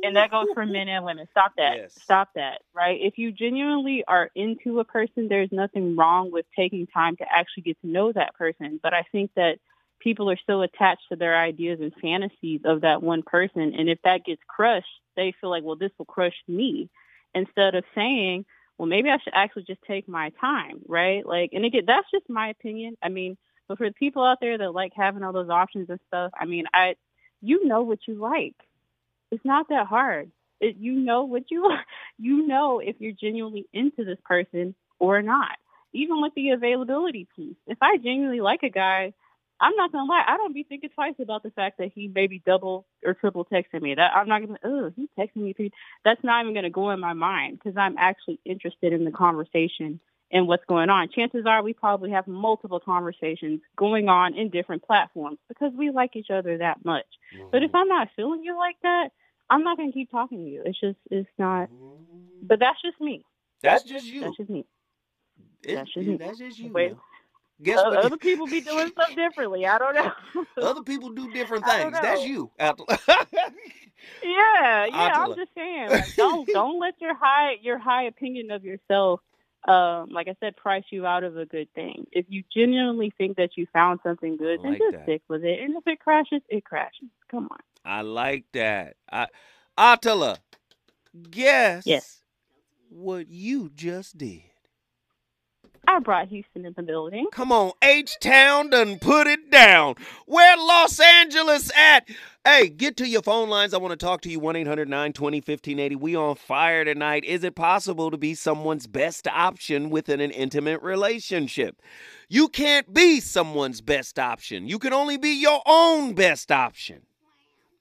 and that goes for men and women. Stop that. Yes. Stop that, right? If you genuinely are into a person, there's nothing wrong with taking time to actually get to know that person. But I think that people are so attached to their ideas and fantasies of that one person. And if that gets crushed, they feel like, well, this will crush me instead of saying, well, maybe I should actually just take my time, right? Like, and again, that's just my opinion. I mean, but for the people out there that like having all those options and stuff, I mean, I, you know what you like. It's not that hard. It, you know what you, you know if you're genuinely into this person or not. Even with the availability piece, if I genuinely like a guy, I'm not gonna lie, I don't be thinking twice about the fact that he maybe double or triple texted me. That I'm not gonna, oh, he texted me. three- That's not even gonna go in my mind because I'm actually interested in the conversation and what's going on. Chances are we probably have multiple conversations going on in different platforms because we like each other that much. But if mm-hmm. I'm not feeling you like that, I'm not gonna keep talking to you. It's just, it's not. Mm-hmm. But that's just me. That's just you. That's just me. It- that's just me. that's just you. Wait. now. Guess O- what? Other people be doing stuff differently. I don't know. Other people do different things. That's you. Out- Yeah, yeah. Attila. I'm just saying, like, don't don't let your high your high opinion of yourself, um, like I said, price you out of a good thing. If you genuinely think that you found something good, I then like just that. stick with it. And if it crashes, it crashes. Come on. I like that. I, Attila, guess Yes. what you just did. I brought Houston in the building. Come on, H Town done put it down. Where Los Angeles at? Hey, get to your phone lines. I want to talk to you. 1 800 920 1580. We on fire tonight. Is it possible to be someone's best option within an intimate relationship? You can't be someone's best option. You can only be your own best option.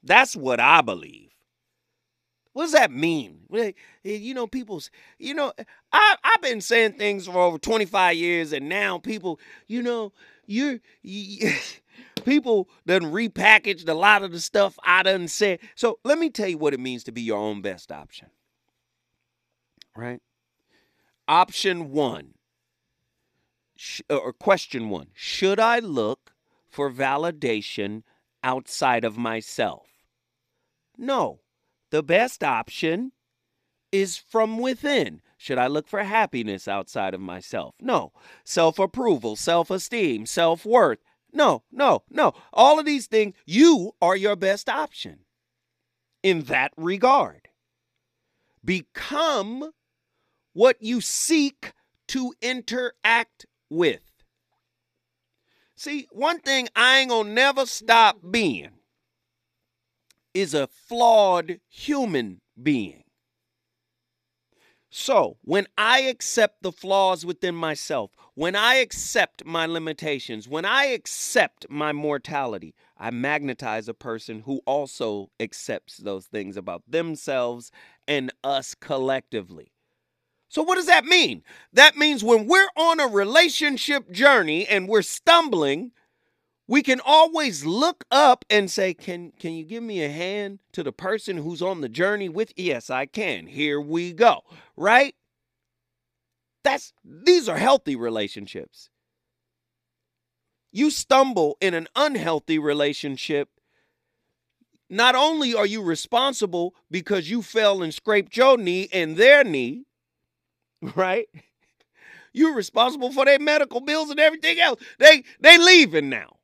That's what I believe. What does that mean? Eh, You know, people's, you know, I, I've been saying things for over 25 years, and now people, you know, you're, you, people done repackaged a lot of the stuff I done said. So let me tell you what it means to be your own best option. Right? Option one, sh- or question one Should I look for validation outside of myself? No. The best option is from within. Should I look for happiness outside of myself? No. Self approval, self esteem, self worth. No, no, no. All of these things, you are your best option in that regard. Become what you seek to interact with. See, one thing I ain't gonna never stop being is a flawed human being. So, when I accept the flaws within myself, when I accept my limitations, when I accept my mortality, I magnetize a person who also accepts those things about themselves and us collectively. So, what does that mean? That means when we're on a relationship journey and we're stumbling, we can always look up and say, "Can can you give me a hand to the person who's on the journey with?" Yes, I can. Here we go. Right? That's these are healthy relationships. You stumble in an unhealthy relationship, not only are you responsible because you fell and scraped your knee and their knee, right? You're responsible for their medical bills and everything else. They they leaving now.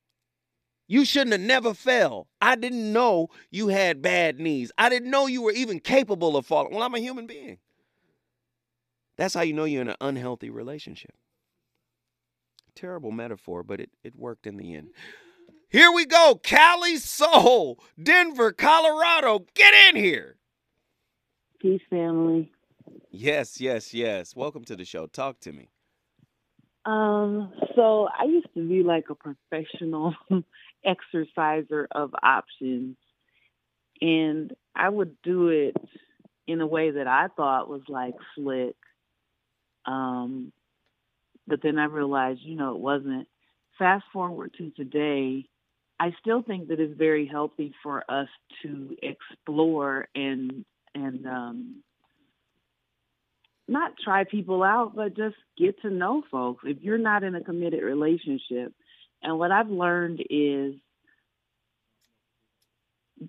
You shouldn't have never fell. I didn't know you had bad knees. I didn't know you were even capable of falling. Well, I'm a human being. That's how you know you're in an unhealthy relationship. terrible metaphor, but it, it worked in the end. Here we go. Cali Soul, Denver, Colorado. Get in here. Peace, family. Yes, yes, yes. Welcome to the show. Talk to me. Um, so I used to be like a professional exerciser of options, and I would do it in a way that I thought was like slick. Um, but then I realized, you know, it wasn't. Fast forward to today, I still think that it's very healthy for us to explore and and um, not try people out, but just get to know folks. If you're not in a committed relationship, and what I've learned is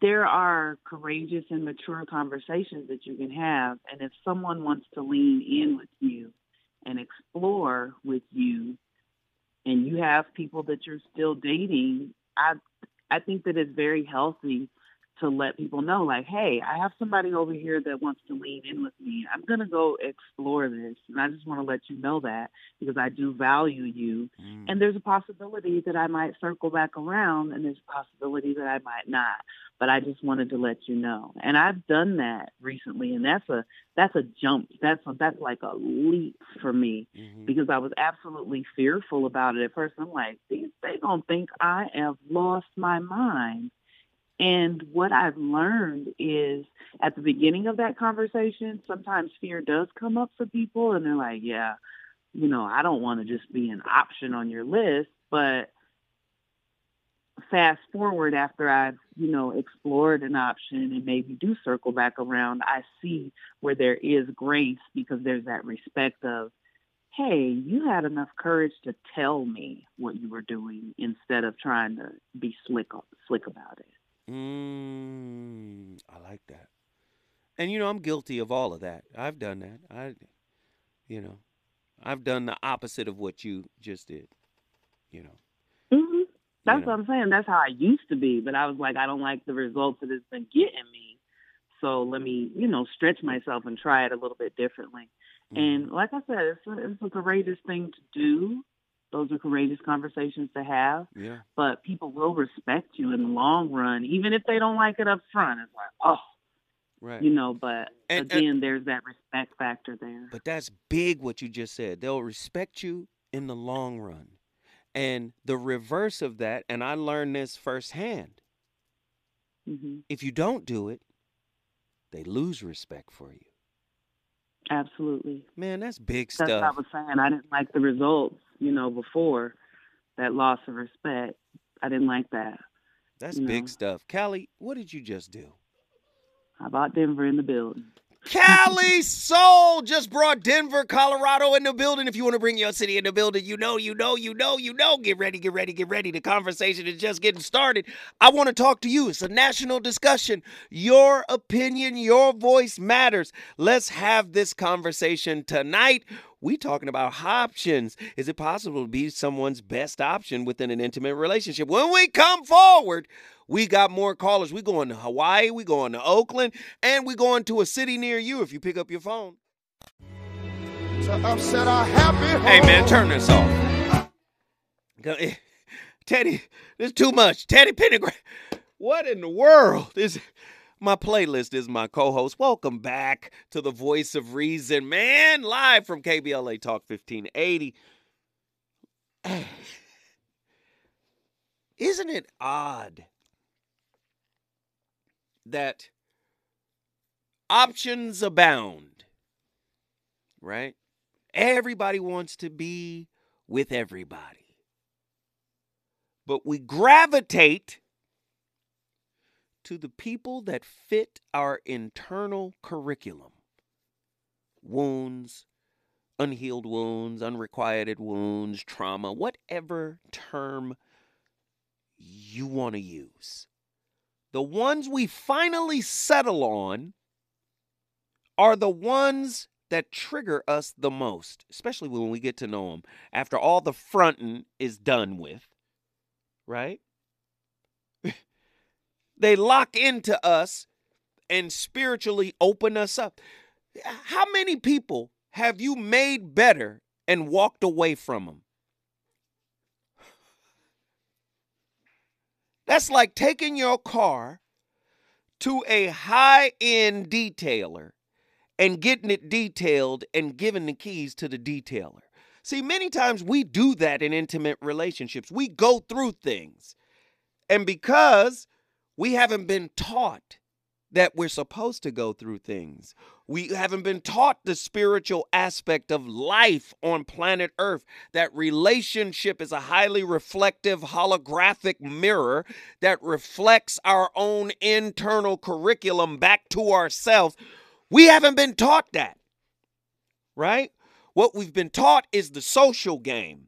there are courageous and mature conversations that you can have, and if someone wants to lean in with you and explore with you, and you have people that you're still dating, I I think that it's very healthy to let people know, like, hey, I have somebody over here that wants to lean in with me. I'm going to go explore this. And I just want to let you know that because I do value you. Mm. And there's a possibility that I might circle back around and there's a possibility that I might not. But I just wanted to let you know. And I've done that recently and that's a that's a jump. That's a, that's like a leap for me mm-hmm. because I was absolutely fearful about it at first. I'm like, these they don't think I have lost my mind. And what I've learned is at the beginning of that conversation, sometimes fear does come up for people and they're like, yeah, you know, I don't want to just be an option on your list. But fast forward after I've, you know, explored an option and maybe do circle back around, I see where there is grace because there's that respect of, hey, you had enough courage to tell me what you were doing instead of trying to be slick slick about it. Mm, I like that. And you know, I'm guilty of all of that. I've done that. I, you know, I've done the opposite of what you just did. You know. Mm-hmm. That's you know. what I'm saying. That's how I used to be, but I was like, I don't like the results that it's been getting me. So let me, you know, stretch myself and try it a little bit differently. Mm-hmm. And like I said, it's a, it's a courageous thing to do those are courageous conversations to have. Yeah. But people will respect you in the long run, even if they don't like it up front. It's like, oh, right. You know, but and, again, and, there's that respect factor there. But that's big what you just said. They'll respect you in the long run. And the reverse of that, and I learned this firsthand. Mm-hmm. If you don't do it, they lose respect for you. Absolutely. Man, that's big that's stuff. That's what I was saying. I didn't like the results you know, before that loss of respect. I didn't like that. That's big know. stuff. Cali, what did you just do? I bought Denver in the building. Cali Soul just brought Denver, Colorado in the building. If you want to bring your city in the building, you know, you know, you know, you know. Get ready, get ready, get ready. The conversation is just getting started. I want to talk to you. It's a national discussion. Your opinion, your voice matters. Let's have this conversation tonight. We talking about options. Is it possible to be someone's best option within an intimate relationship? When we come forward, we got more callers. We going to Hawaii, we going to Oakland, and we going to a city near you if you pick up your phone. Hey man, turn this off. Eh, Teddy, this is too much. Teddy Pendergrass. What in the world is my playlist is my co-host. Welcome back to the Voice of Reason, man, live from KBLA Talk 1580. Isn't it odd that options abound, right? Everybody wants to be with everybody. But we gravitate to the people that fit our internal curriculum wounds, unhealed wounds, unrequited wounds, trauma, whatever term you want to use the ones we finally settle on are the ones that trigger us the most, especially when we get to know them after all the fronting is done with, right? They lock into us and spiritually open us up. How many people have you made better and walked away from them? That's like taking your car to a high end detailer and getting it detailed and giving the keys to the detailer. See, many times we do that in intimate relationships. We go through things. And because we haven't been taught that we're supposed to go through things. We haven't been taught the spiritual aspect of life on planet Earth. That relationship is a highly reflective holographic mirror that reflects our own internal curriculum back to ourselves. We haven't been taught that, right? What we've been taught is the social game,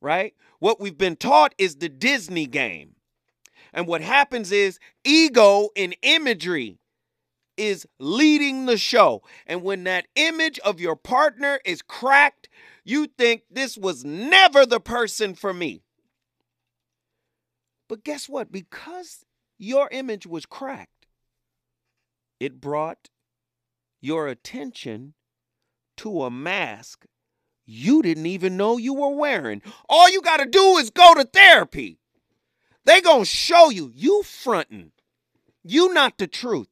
right? What we've been taught is the Disney game. And what happens is ego and imagery is leading the show. And when that image of your partner is cracked, you think this was never the person for me. But guess what? Because your image was cracked, it brought your attention to a mask you didn't even know you were wearing. All you got to do is go to therapy. They to show you you fronting. You not the truth.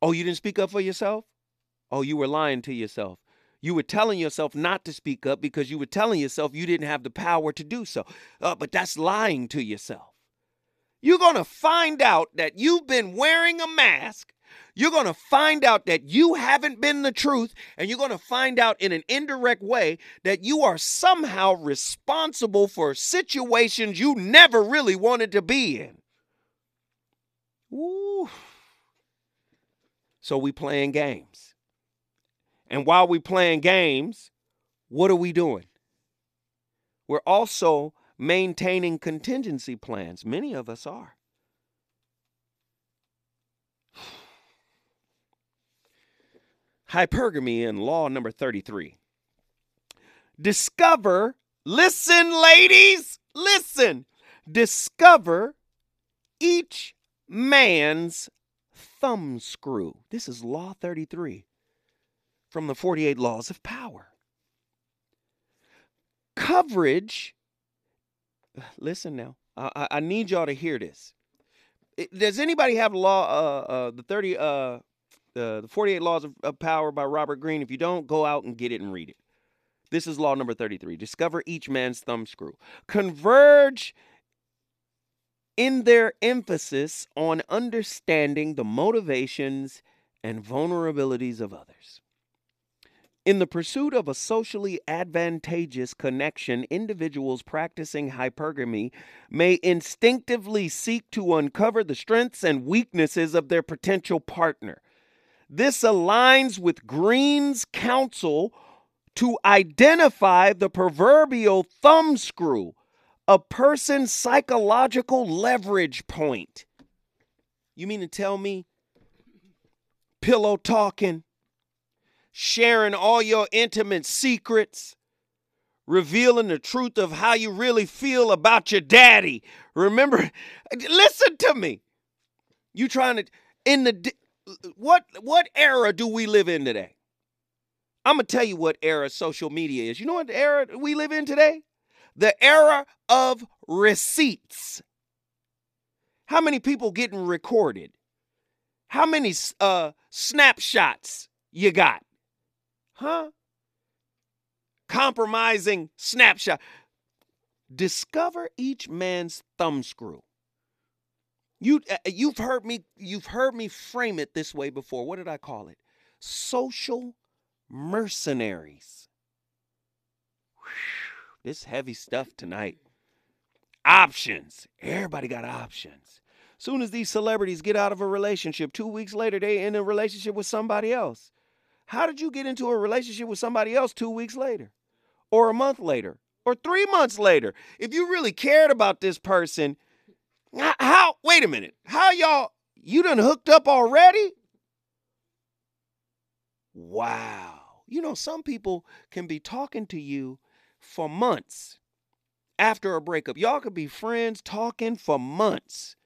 Oh, you didn't speak up for yourself? Oh, you were lying to yourself. You were telling yourself not to speak up because you were telling yourself you didn't have the power to do so. Uh, but that's lying to yourself. You're going to find out that you've been wearing a mask. You're going to find out that you haven't been the truth. And you're going to find out in an indirect way that you are somehow responsible for situations you never really wanted to be in. Ooh. So we playing games. And while we playing games, what are we doing? We're also maintaining contingency plans. Many of us are. Hypergamy in law number 33. Discover, listen, ladies, listen, discover each man's thumb screw. This is Law 33 from the 48 Laws of Power. Coverage, listen now, I, I need y'all to hear this. Does anybody have law, uh, uh, the 30, uh, Uh, the 48 Laws of, of Power by Robert Greene? If you don't, go out and get it and read it. This is law number 33. Discover each man's thumb screw. Converge in their emphasis on understanding the motivations and vulnerabilities of others. In the pursuit of a socially advantageous connection, individuals practicing hypergamy may instinctively seek to uncover the strengths and weaknesses of their potential partner. This aligns with Greene's counsel to identify the proverbial thumbscrew a person's psychological leverage point. You mean to tell me pillow talking, sharing all your intimate secrets, revealing the truth of how you really feel about your daddy? Remember, listen to me. You trying to in the what what era do we live in today? I'm gonna tell you what era social media is. You know what era we live in today? the era of receipts. How many people getting recorded? How many uh, snapshots you got? Huh? Compromising snapshot. Discover each man's thumbscrew. You uh, you've heard me you've heard me frame it this way before. What did I call it? Social mercenaries. Whew. This heavy stuff tonight. Options. Everybody got options. Soon as these celebrities get out of a relationship, two weeks later they in a relationship with somebody else. How did you get into a relationship with somebody else two weeks later, or a month later, or three months later? If you really cared about this person, how? Wait a minute. How y'all? You done hooked up already? Wow. You know, some people can be talking to you for months after a breakup. Y'all could be friends talking for months.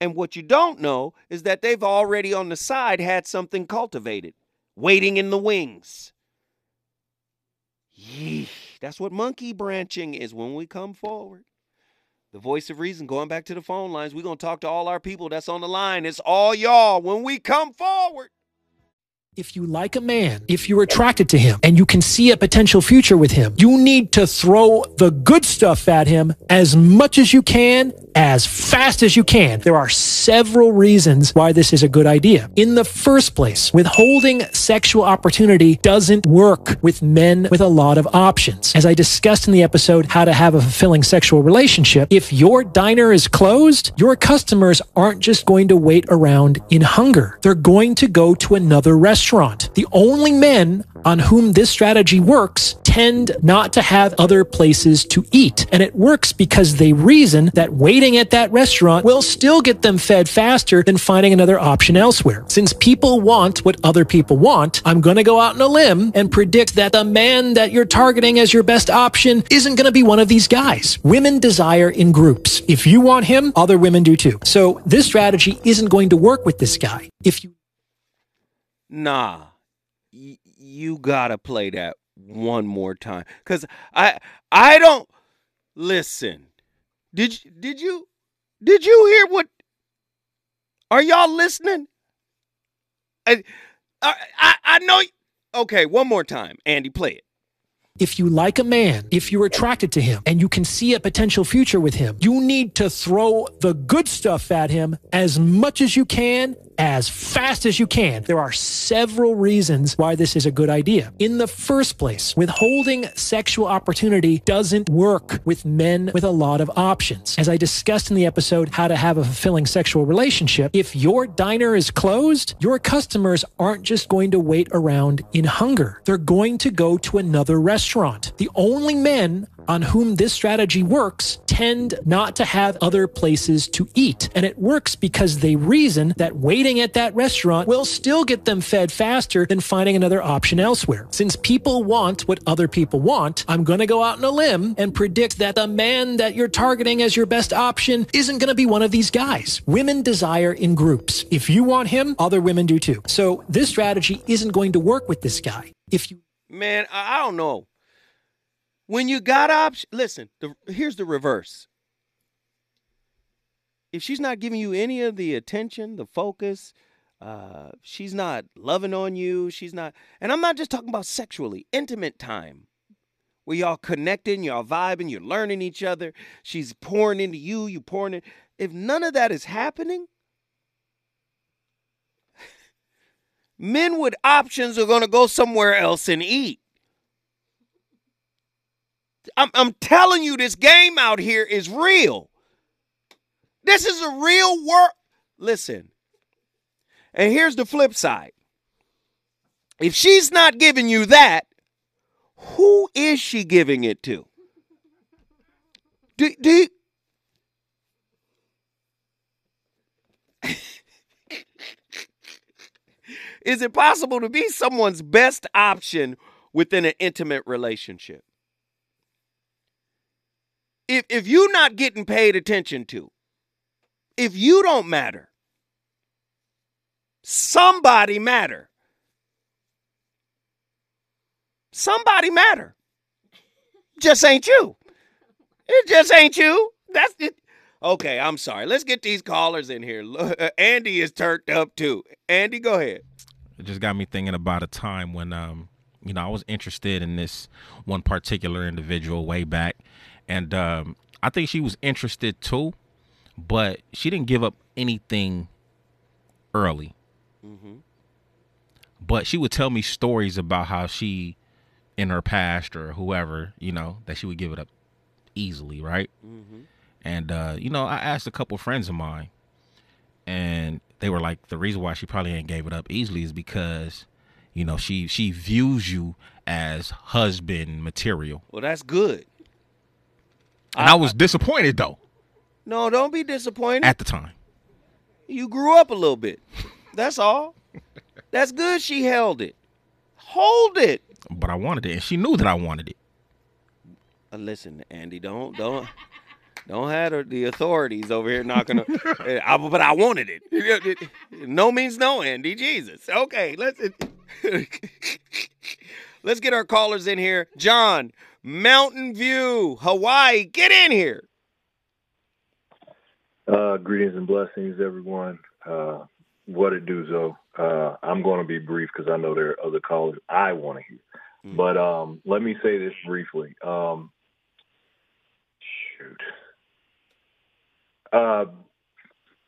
And what you don't know is that they've already on the side had something cultivated, waiting in the wings. Yeesh. That's what monkey branching is when we come forward. The voice of reason, going back to the phone lines. We're going to talk to all our people that's on the line. It's all y'all when we come forward. If you like a man, if you're attracted to him, and you can see a potential future with him, you need to throw the good stuff at him as much as you can, as fast as you can. There are several reasons why this is a good idea. In the first place, withholding sexual opportunity doesn't work with men with a lot of options. As I discussed in the episode, How to Have a Fulfilling Sexual Relationship, if your diner is closed, your customers aren't just going to wait around in hunger. They're going to go to another restaurant restaurant. The only men on whom this strategy works tend not to have other places to eat. And it works because they reason that waiting at that restaurant will still get them fed faster than finding another option elsewhere. Since people want what other people want, I'm going to go out on a limb and predict that the man that you're targeting as your best option isn't going to be one of these guys. Women desire in groups. If you want him, other women do too. So this strategy isn't going to work with this guy. If you Nah, y- you gotta play that one more time, cause I I don't listen. Did you did you did you hear what? Are y'all listening? I I, I know. Okay, one more time, Andy, play it. If you like a man, if you're attracted to him, and you can see a potential future with him, you need to throw the good stuff at him as much as you can as fast as you can. There are several reasons why this is a good idea. In the first place, withholding sexual opportunity doesn't work with men with a lot of options. As I discussed in the episode, How to Have a Fulfilling Sexual Relationship, if your diner is closed, your customers aren't just going to wait around in hunger. They're going to go to another restaurant. The only men on whom this strategy works tend not to have other places to eat. And it works because they reason that waiting at that restaurant will still get them fed faster than finding another option elsewhere. Since people want what other people want, I'm going to go out on a limb and predict that the man that you're targeting as your best option isn't going to be one of these guys. Women desire in groups. If you want him, other women do too. So this strategy isn't going to work with this guy. If you Man, I I don't know. When you got options, listen. The, here's the reverse. If she's not giving you any of the attention, the focus, uh, she's not loving on you. She's not, and I'm not just talking about sexually, intimate time, where y'all connecting, y'all vibing, you're learning each other. She's pouring into you, you pouring in. If none of that is happening, men with options are going to go somewhere else and eat. I'm, I'm telling you, this game out here is real. This is a real world. Listen, and here's the flip side. If she's not giving you that, who is she giving it to? Do, do you- is it possible to be someone's best option within an intimate relationship? If if you're not getting paid attention to, if you don't matter, somebody matter. Somebody matter. Just ain't you. It just ain't you. That's it. Okay, I'm sorry. Let's get these callers in here. Andy is turned up too. Andy, go ahead. It just got me thinking about a time when, um, you know, I was interested in this one particular individual way back, and um, I think she was interested too, but she didn't give up anything early. Mm-hmm. But she would tell me stories about how she, in her past or whoever, you know, that she would give it up easily, right? And uh, you know, I asked a couple friends of mine, and they were like, the reason why she probably ain't gave it up easily is because, you know, she she views you as husband material. Well, that's good. And I, was disappointed though No, don't be disappointed. at the time. You grew up a little bit. That's all. That's good she held it. Hold it. But I wanted it, and she knew that I wanted it. Uh, listen, Andy, don't don't don't have the- the authorities over here knocking. Uh, I, but I wanted it. No means no, Andy. Jesus. Okay, let's let's get our callers in here. John, Mountain View, Hawaii, get in here. Uh, greetings and blessings, everyone. Uh, what it do, Zoe? Uh, I'm going to be brief because I know there are other callers I want to hear. Mm. But um, let me say this briefly. Um, shoot. Uh,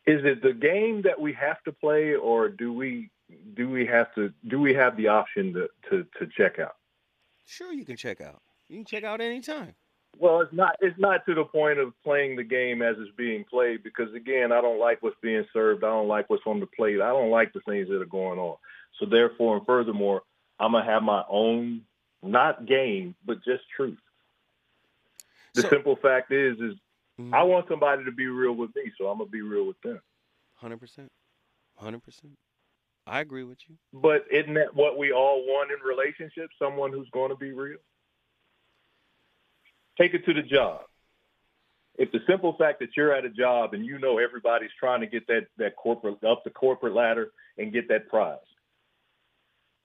is it the game that we have to play, or do we do we have to do we have the option to to, to check out? Sure, you can check out. You can check out anytime. Well, it's not. It's not to the point of playing the game as it's being played because again, I don't like what's being served. I don't like what's on the plate. I don't like the things that are going on. So therefore, and furthermore, I'm gonna have my own, not game, but just truth. The So- simple fact is, is Mhm. I want somebody to be real with me, so I'm gonna be real with them. Hundred percent. Hundred percent. I agree with you. But isn't that what we all want in relationships? Someone who's going to be real. Take it to the job. If the simple fact that you're at a job and you know everybody's trying to get that that corporate up the corporate ladder and get that prize,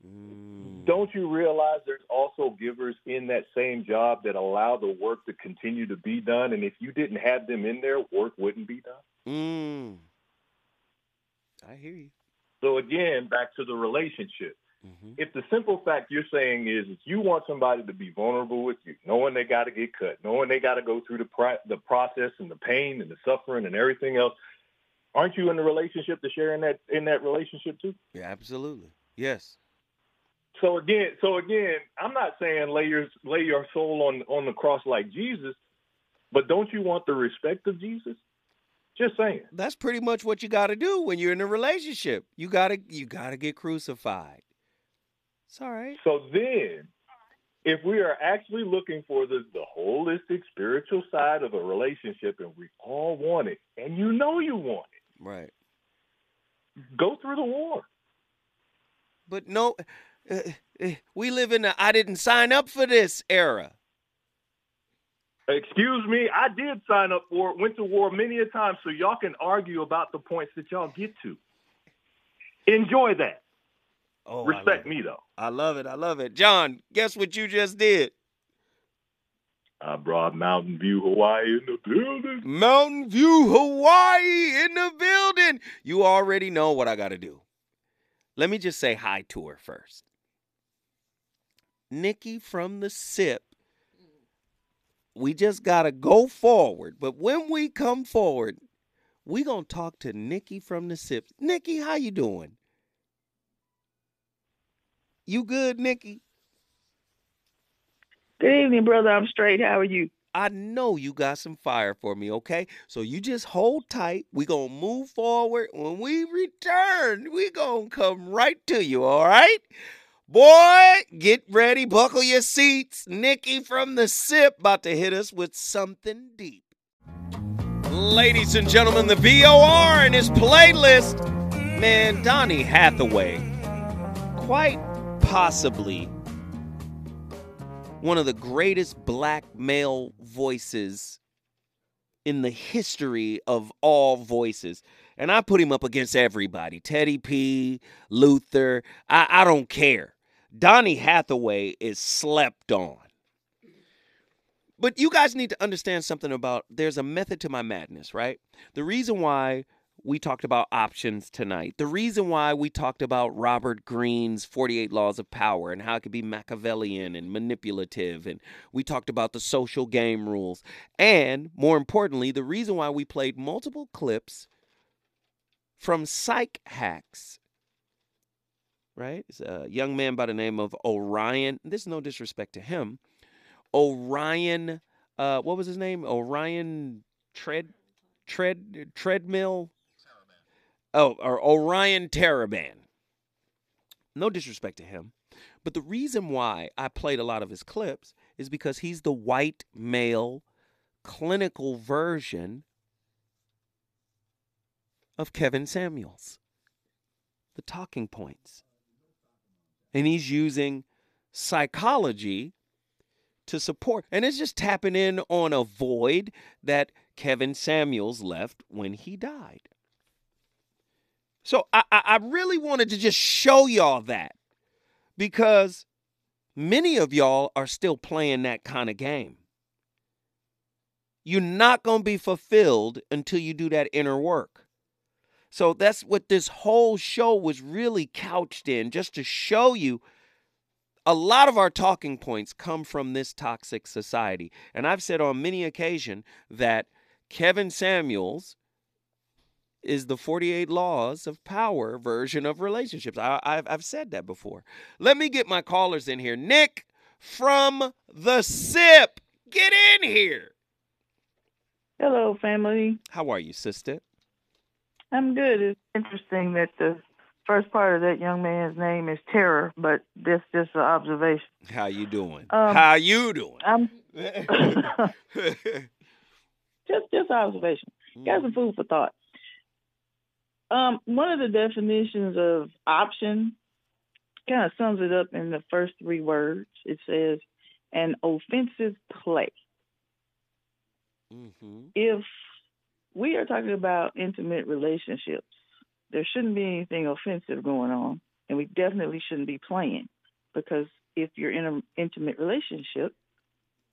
Mm. don't you realize there's also givers in that same job that allow the work to continue to be done? And if you didn't have them in there, work wouldn't be done. Mm. I hear you. So again, back to the relationship. Hmm if the simple fact you're saying is, is you want somebody to be vulnerable with you, knowing they got to get cut, knowing they got to go through the the process and the pain and the suffering and everything else, aren't you in the relationship to share in that in that relationship too? Yeah, absolutely. Yes. So again, so again, I'm not saying lay your lay your soul on on the cross like Jesus, but don't you want the respect of Jesus? Just saying. That's pretty much what you got to do when you're in a relationship. You got to you got to get crucified. It's all right. So then, if we are actually looking for the, the holistic spiritual side of a relationship and we all want it, and you know you want it. Right. go through the war. But no uh, uh, we live in a I didn't sign up for this era. Excuse me, I did sign up for it, went to war many a time, so y'all can argue about the points that y'all get to. Enjoy that. Oh, Respect me, though. I love it. I love it. John, guess what you just did? I brought Mountain View, Hawaii in the building. Mountain View, Hawaii in the building. You already know what I got to do. Let me just say hi to her first. Nikki from the SIP. We just got to go forward. But when we come forward, we going to talk to Nikki from the SIP. Nikki, how you doing? You good, Nikki? Good evening, brother. I'm straight. How are you? I know you got some fire for me, okay? So you just hold tight. we going to move forward. When we return, we going to come right to you, all right? Boy, get ready, buckle your seats. Nikki from the SIP about to hit us with something deep. Ladies and gentlemen, the VOR and his playlist. Man, Donny Hathaway, quite possibly one of the greatest black male voices in the history of all voices. And I put him up against everybody Teddy P, Luther. I, I don't care. Donny Hathaway is slept on. But you guys need to understand something about there's a method to my madness, right? The reason why we talked about options tonight, the reason why we talked about Robert Greene's 48 Laws of Power and how it could be Machiavellian and manipulative, and we talked about the social game rules, and more importantly, the reason why we played multiple clips from PsycHacks. Right? It's a young man by the name of Orion. This is no disrespect to him. Orion, uh, what was his name? Orion Tread Tread Treadmill. Oh, or Orion Taraban. No disrespect to him, but the reason why I played a lot of his clips is because he's the white male clinical version of Kevin Samuels. The talking points. And he's using psychology to support. And it's just tapping in on a void that Kevin Samuels left when he died. So I, I, really wanted to just show y'all that because many of y'all are still playing that kind of game. you're not going to be fulfilled until you do that inner work. So that's what this whole show was really couched in, just to show you a lot of our talking points come from this toxic society. And I've said on many occasions that Kevin Samuels is the 48 laws of power version of relationships. I, have I've said that before. Let me get my callers in here. Nick from the SIP, get in here. Hello, family. How are you, sister? I'm good. It's interesting that the first part of that young man's name is Terror, but that's just an observation. How you doing? Um, How you doing? I'm just just observation. Got some food for thought. Um, one of the definitions of option kind of sums it up in the first three words. It says an offensive play. mm-hmm. If we are talking about intimate relationships, there shouldn't be anything offensive going on, and we definitely shouldn't be playing because if you're in an intimate relationship,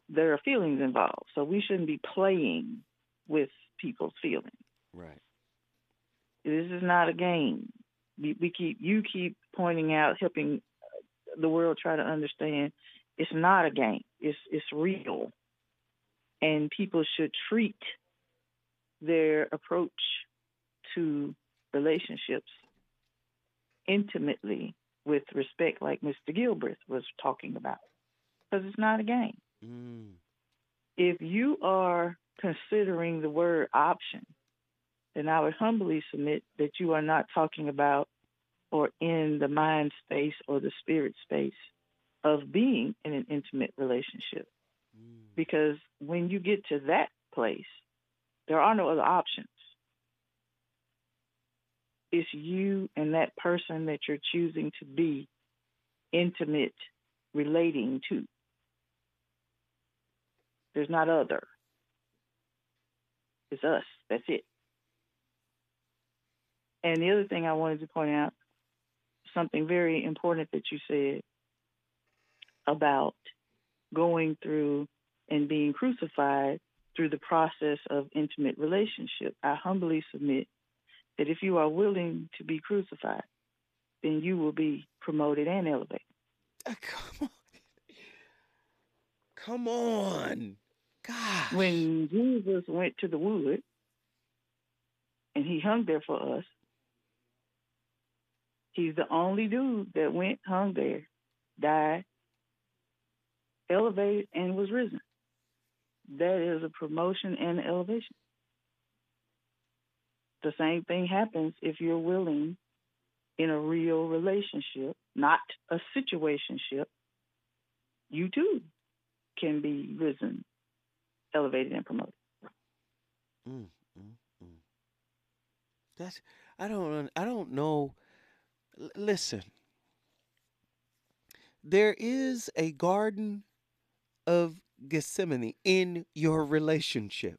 there are feelings involved. So we shouldn't be playing with people's feelings. Right. This is not a game. We, we keep you keep pointing out, helping the world try to understand it's not a game. It's it's real, and people should treat their approach to relationships intimately with respect, like Mr. Gilbreth was talking about, because it's not a game. Mm. If you are considering the word option, then I would humbly submit that you are not talking about or in the mind space or the spirit space of being in an intimate relationship. Mm. Because when you get to that place, there are no other options. It's you and that person that you're choosing to be intimate relating to. There's not other. It's us. That's it. And the other thing I wanted to point out, something very important that you said about going through and being crucified through the process of intimate relationship. I humbly submit that if you are willing to be crucified, then you will be promoted and elevated. Uh, come on. Come on. God. When Jesus went to the wood and he hung there for us, he's the only dude that went, hung there, died, elevated, and was risen. That is a promotion and elevation. The same thing happens if you're willing in a real relationship, not a situationship. You too can be risen, elevated, and promoted. Mm, mm, mm. That's I don't I don't know. L- listen, there is a garden of Gethsemane in your relationship.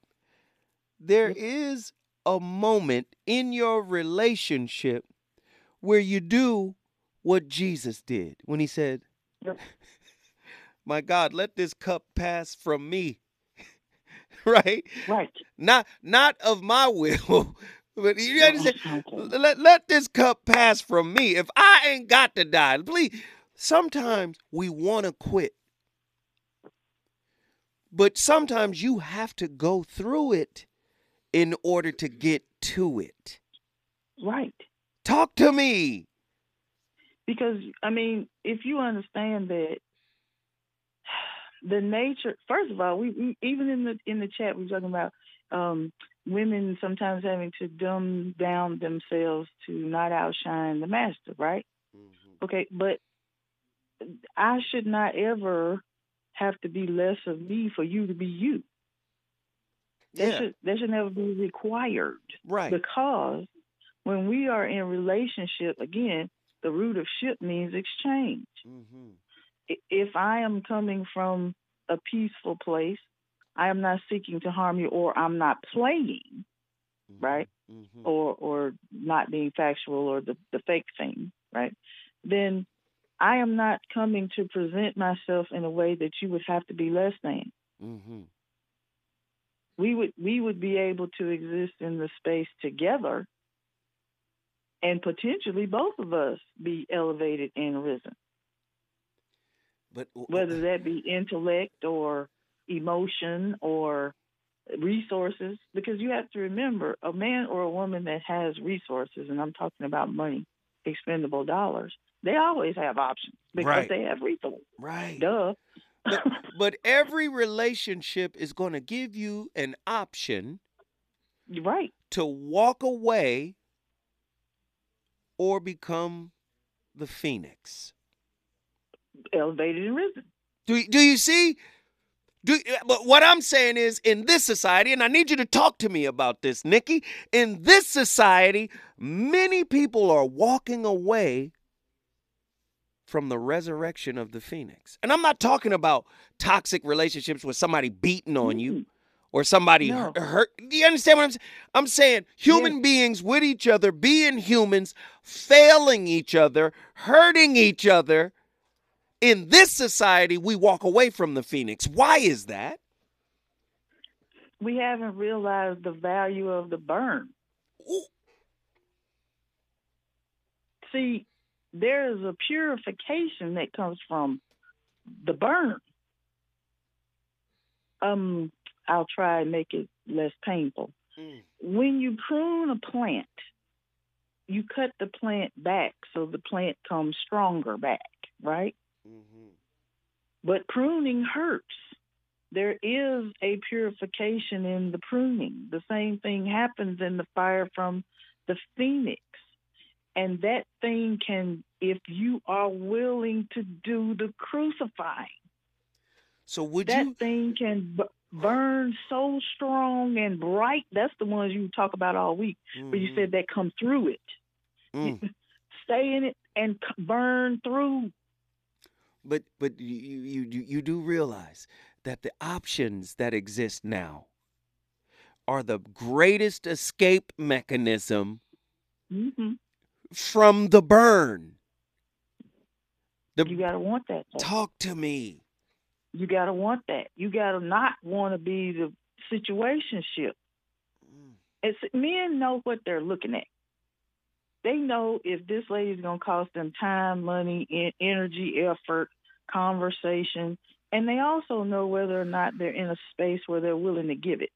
There is a moment in your relationship where you do what Jesus did when he said. My God, let this cup pass from me. right? Right. Not not of my will, but you understand. Let let this cup pass from me. If I ain't got to die, please. Sometimes we want to quit, but sometimes you have to go through it in order to get to it. Right. Talk to me. because I mean, if you understand that the nature, first of all, we, we even in the in the chat we're talking about um, women sometimes having to dumb down themselves to not outshine the master, right? Okay, but I should not ever have to be less of me for you to be you. That Yeah. should that should never be required Right. because when we are in relationship, again, the root of ship means exchange. Mm-hmm. If I am coming from a peaceful place, I am not seeking to harm you, or I'm not playing, right? Mm-hmm. Or or not being factual, or the the fake thing, right? Then I am not coming to present myself in a way that you would have to be less than. Mm-hmm. we would we would be able to exist in the space together and potentially both of us be elevated and risen But whether that be intellect or emotion or resources because you have to remember a man or a woman that has resources and i'm talking about money expendable dollars they always have options because Right. they have resources right. duh But, but every relationship is going to give you an option right to walk away or become the phoenix. elevated and risen Do do you see? Do but what I'm saying is in this society, and I need you to talk to me about this, Nikki. In this society, many people are walking away from the resurrection of the phoenix. And I'm not talking about toxic relationships with somebody beating on you or somebody No. hurt. Do you understand what I'm saying? I'm saying human beings with each other, being humans, failing each other, hurting each other. In this society, we walk away from the phoenix. Why is that? we haven't realized the value of the burn Ooh, see there is a purification that comes from the burn um i'll try and make it less painful Mm. when you prune a plant you cut the plant back so the plant comes stronger back right mhm. but pruning hurts there is a purification in the pruning the same thing happens in the fire from the phoenix and that thing can if you are willing to do the crucifying So would that you? thing can b- burn so strong and bright that's the ones you talk about all week where you said that come through it Mm. stay in it and c- burn through But but you you you do realize that the options that exist now are the greatest escape mechanism hmm from the burn. The you got to want that though. talk to me. You got to want that. You got to not want to be the situationship. Mm. It's men know what they're looking at. They know if this lady's going to cost them time, money, energy, effort, conversation, and they also know whether or not they're in a space where they're willing to give it.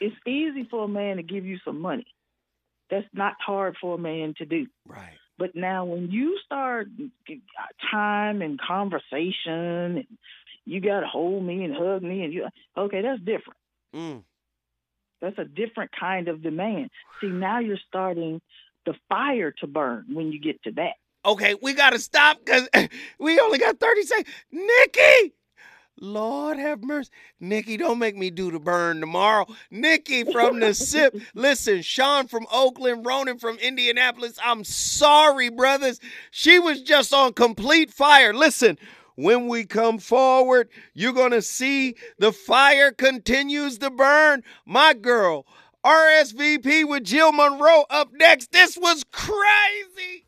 It's easy for a man to give you some money. That's not hard for a man to do. Right. But now, when you start time and conversation, and you got to hold me and hug me, and you okay, that's different. Mm. That's a different kind of demand. See, now you're starting the fire to burn when you get to that. Okay, we gotta stop because we only got 30 seconds. Nikki! Lord have mercy. Nikki, don't make me do the burn tomorrow. Nikki from the SIP. Listen, Sean from Oakland, Ronan from Indianapolis. I'm sorry, brothers. She was just on complete fire. Listen, when we come forward, you're going to see the fire continues to burn. My girl, RSVP with Jill Monroe up next. This was crazy.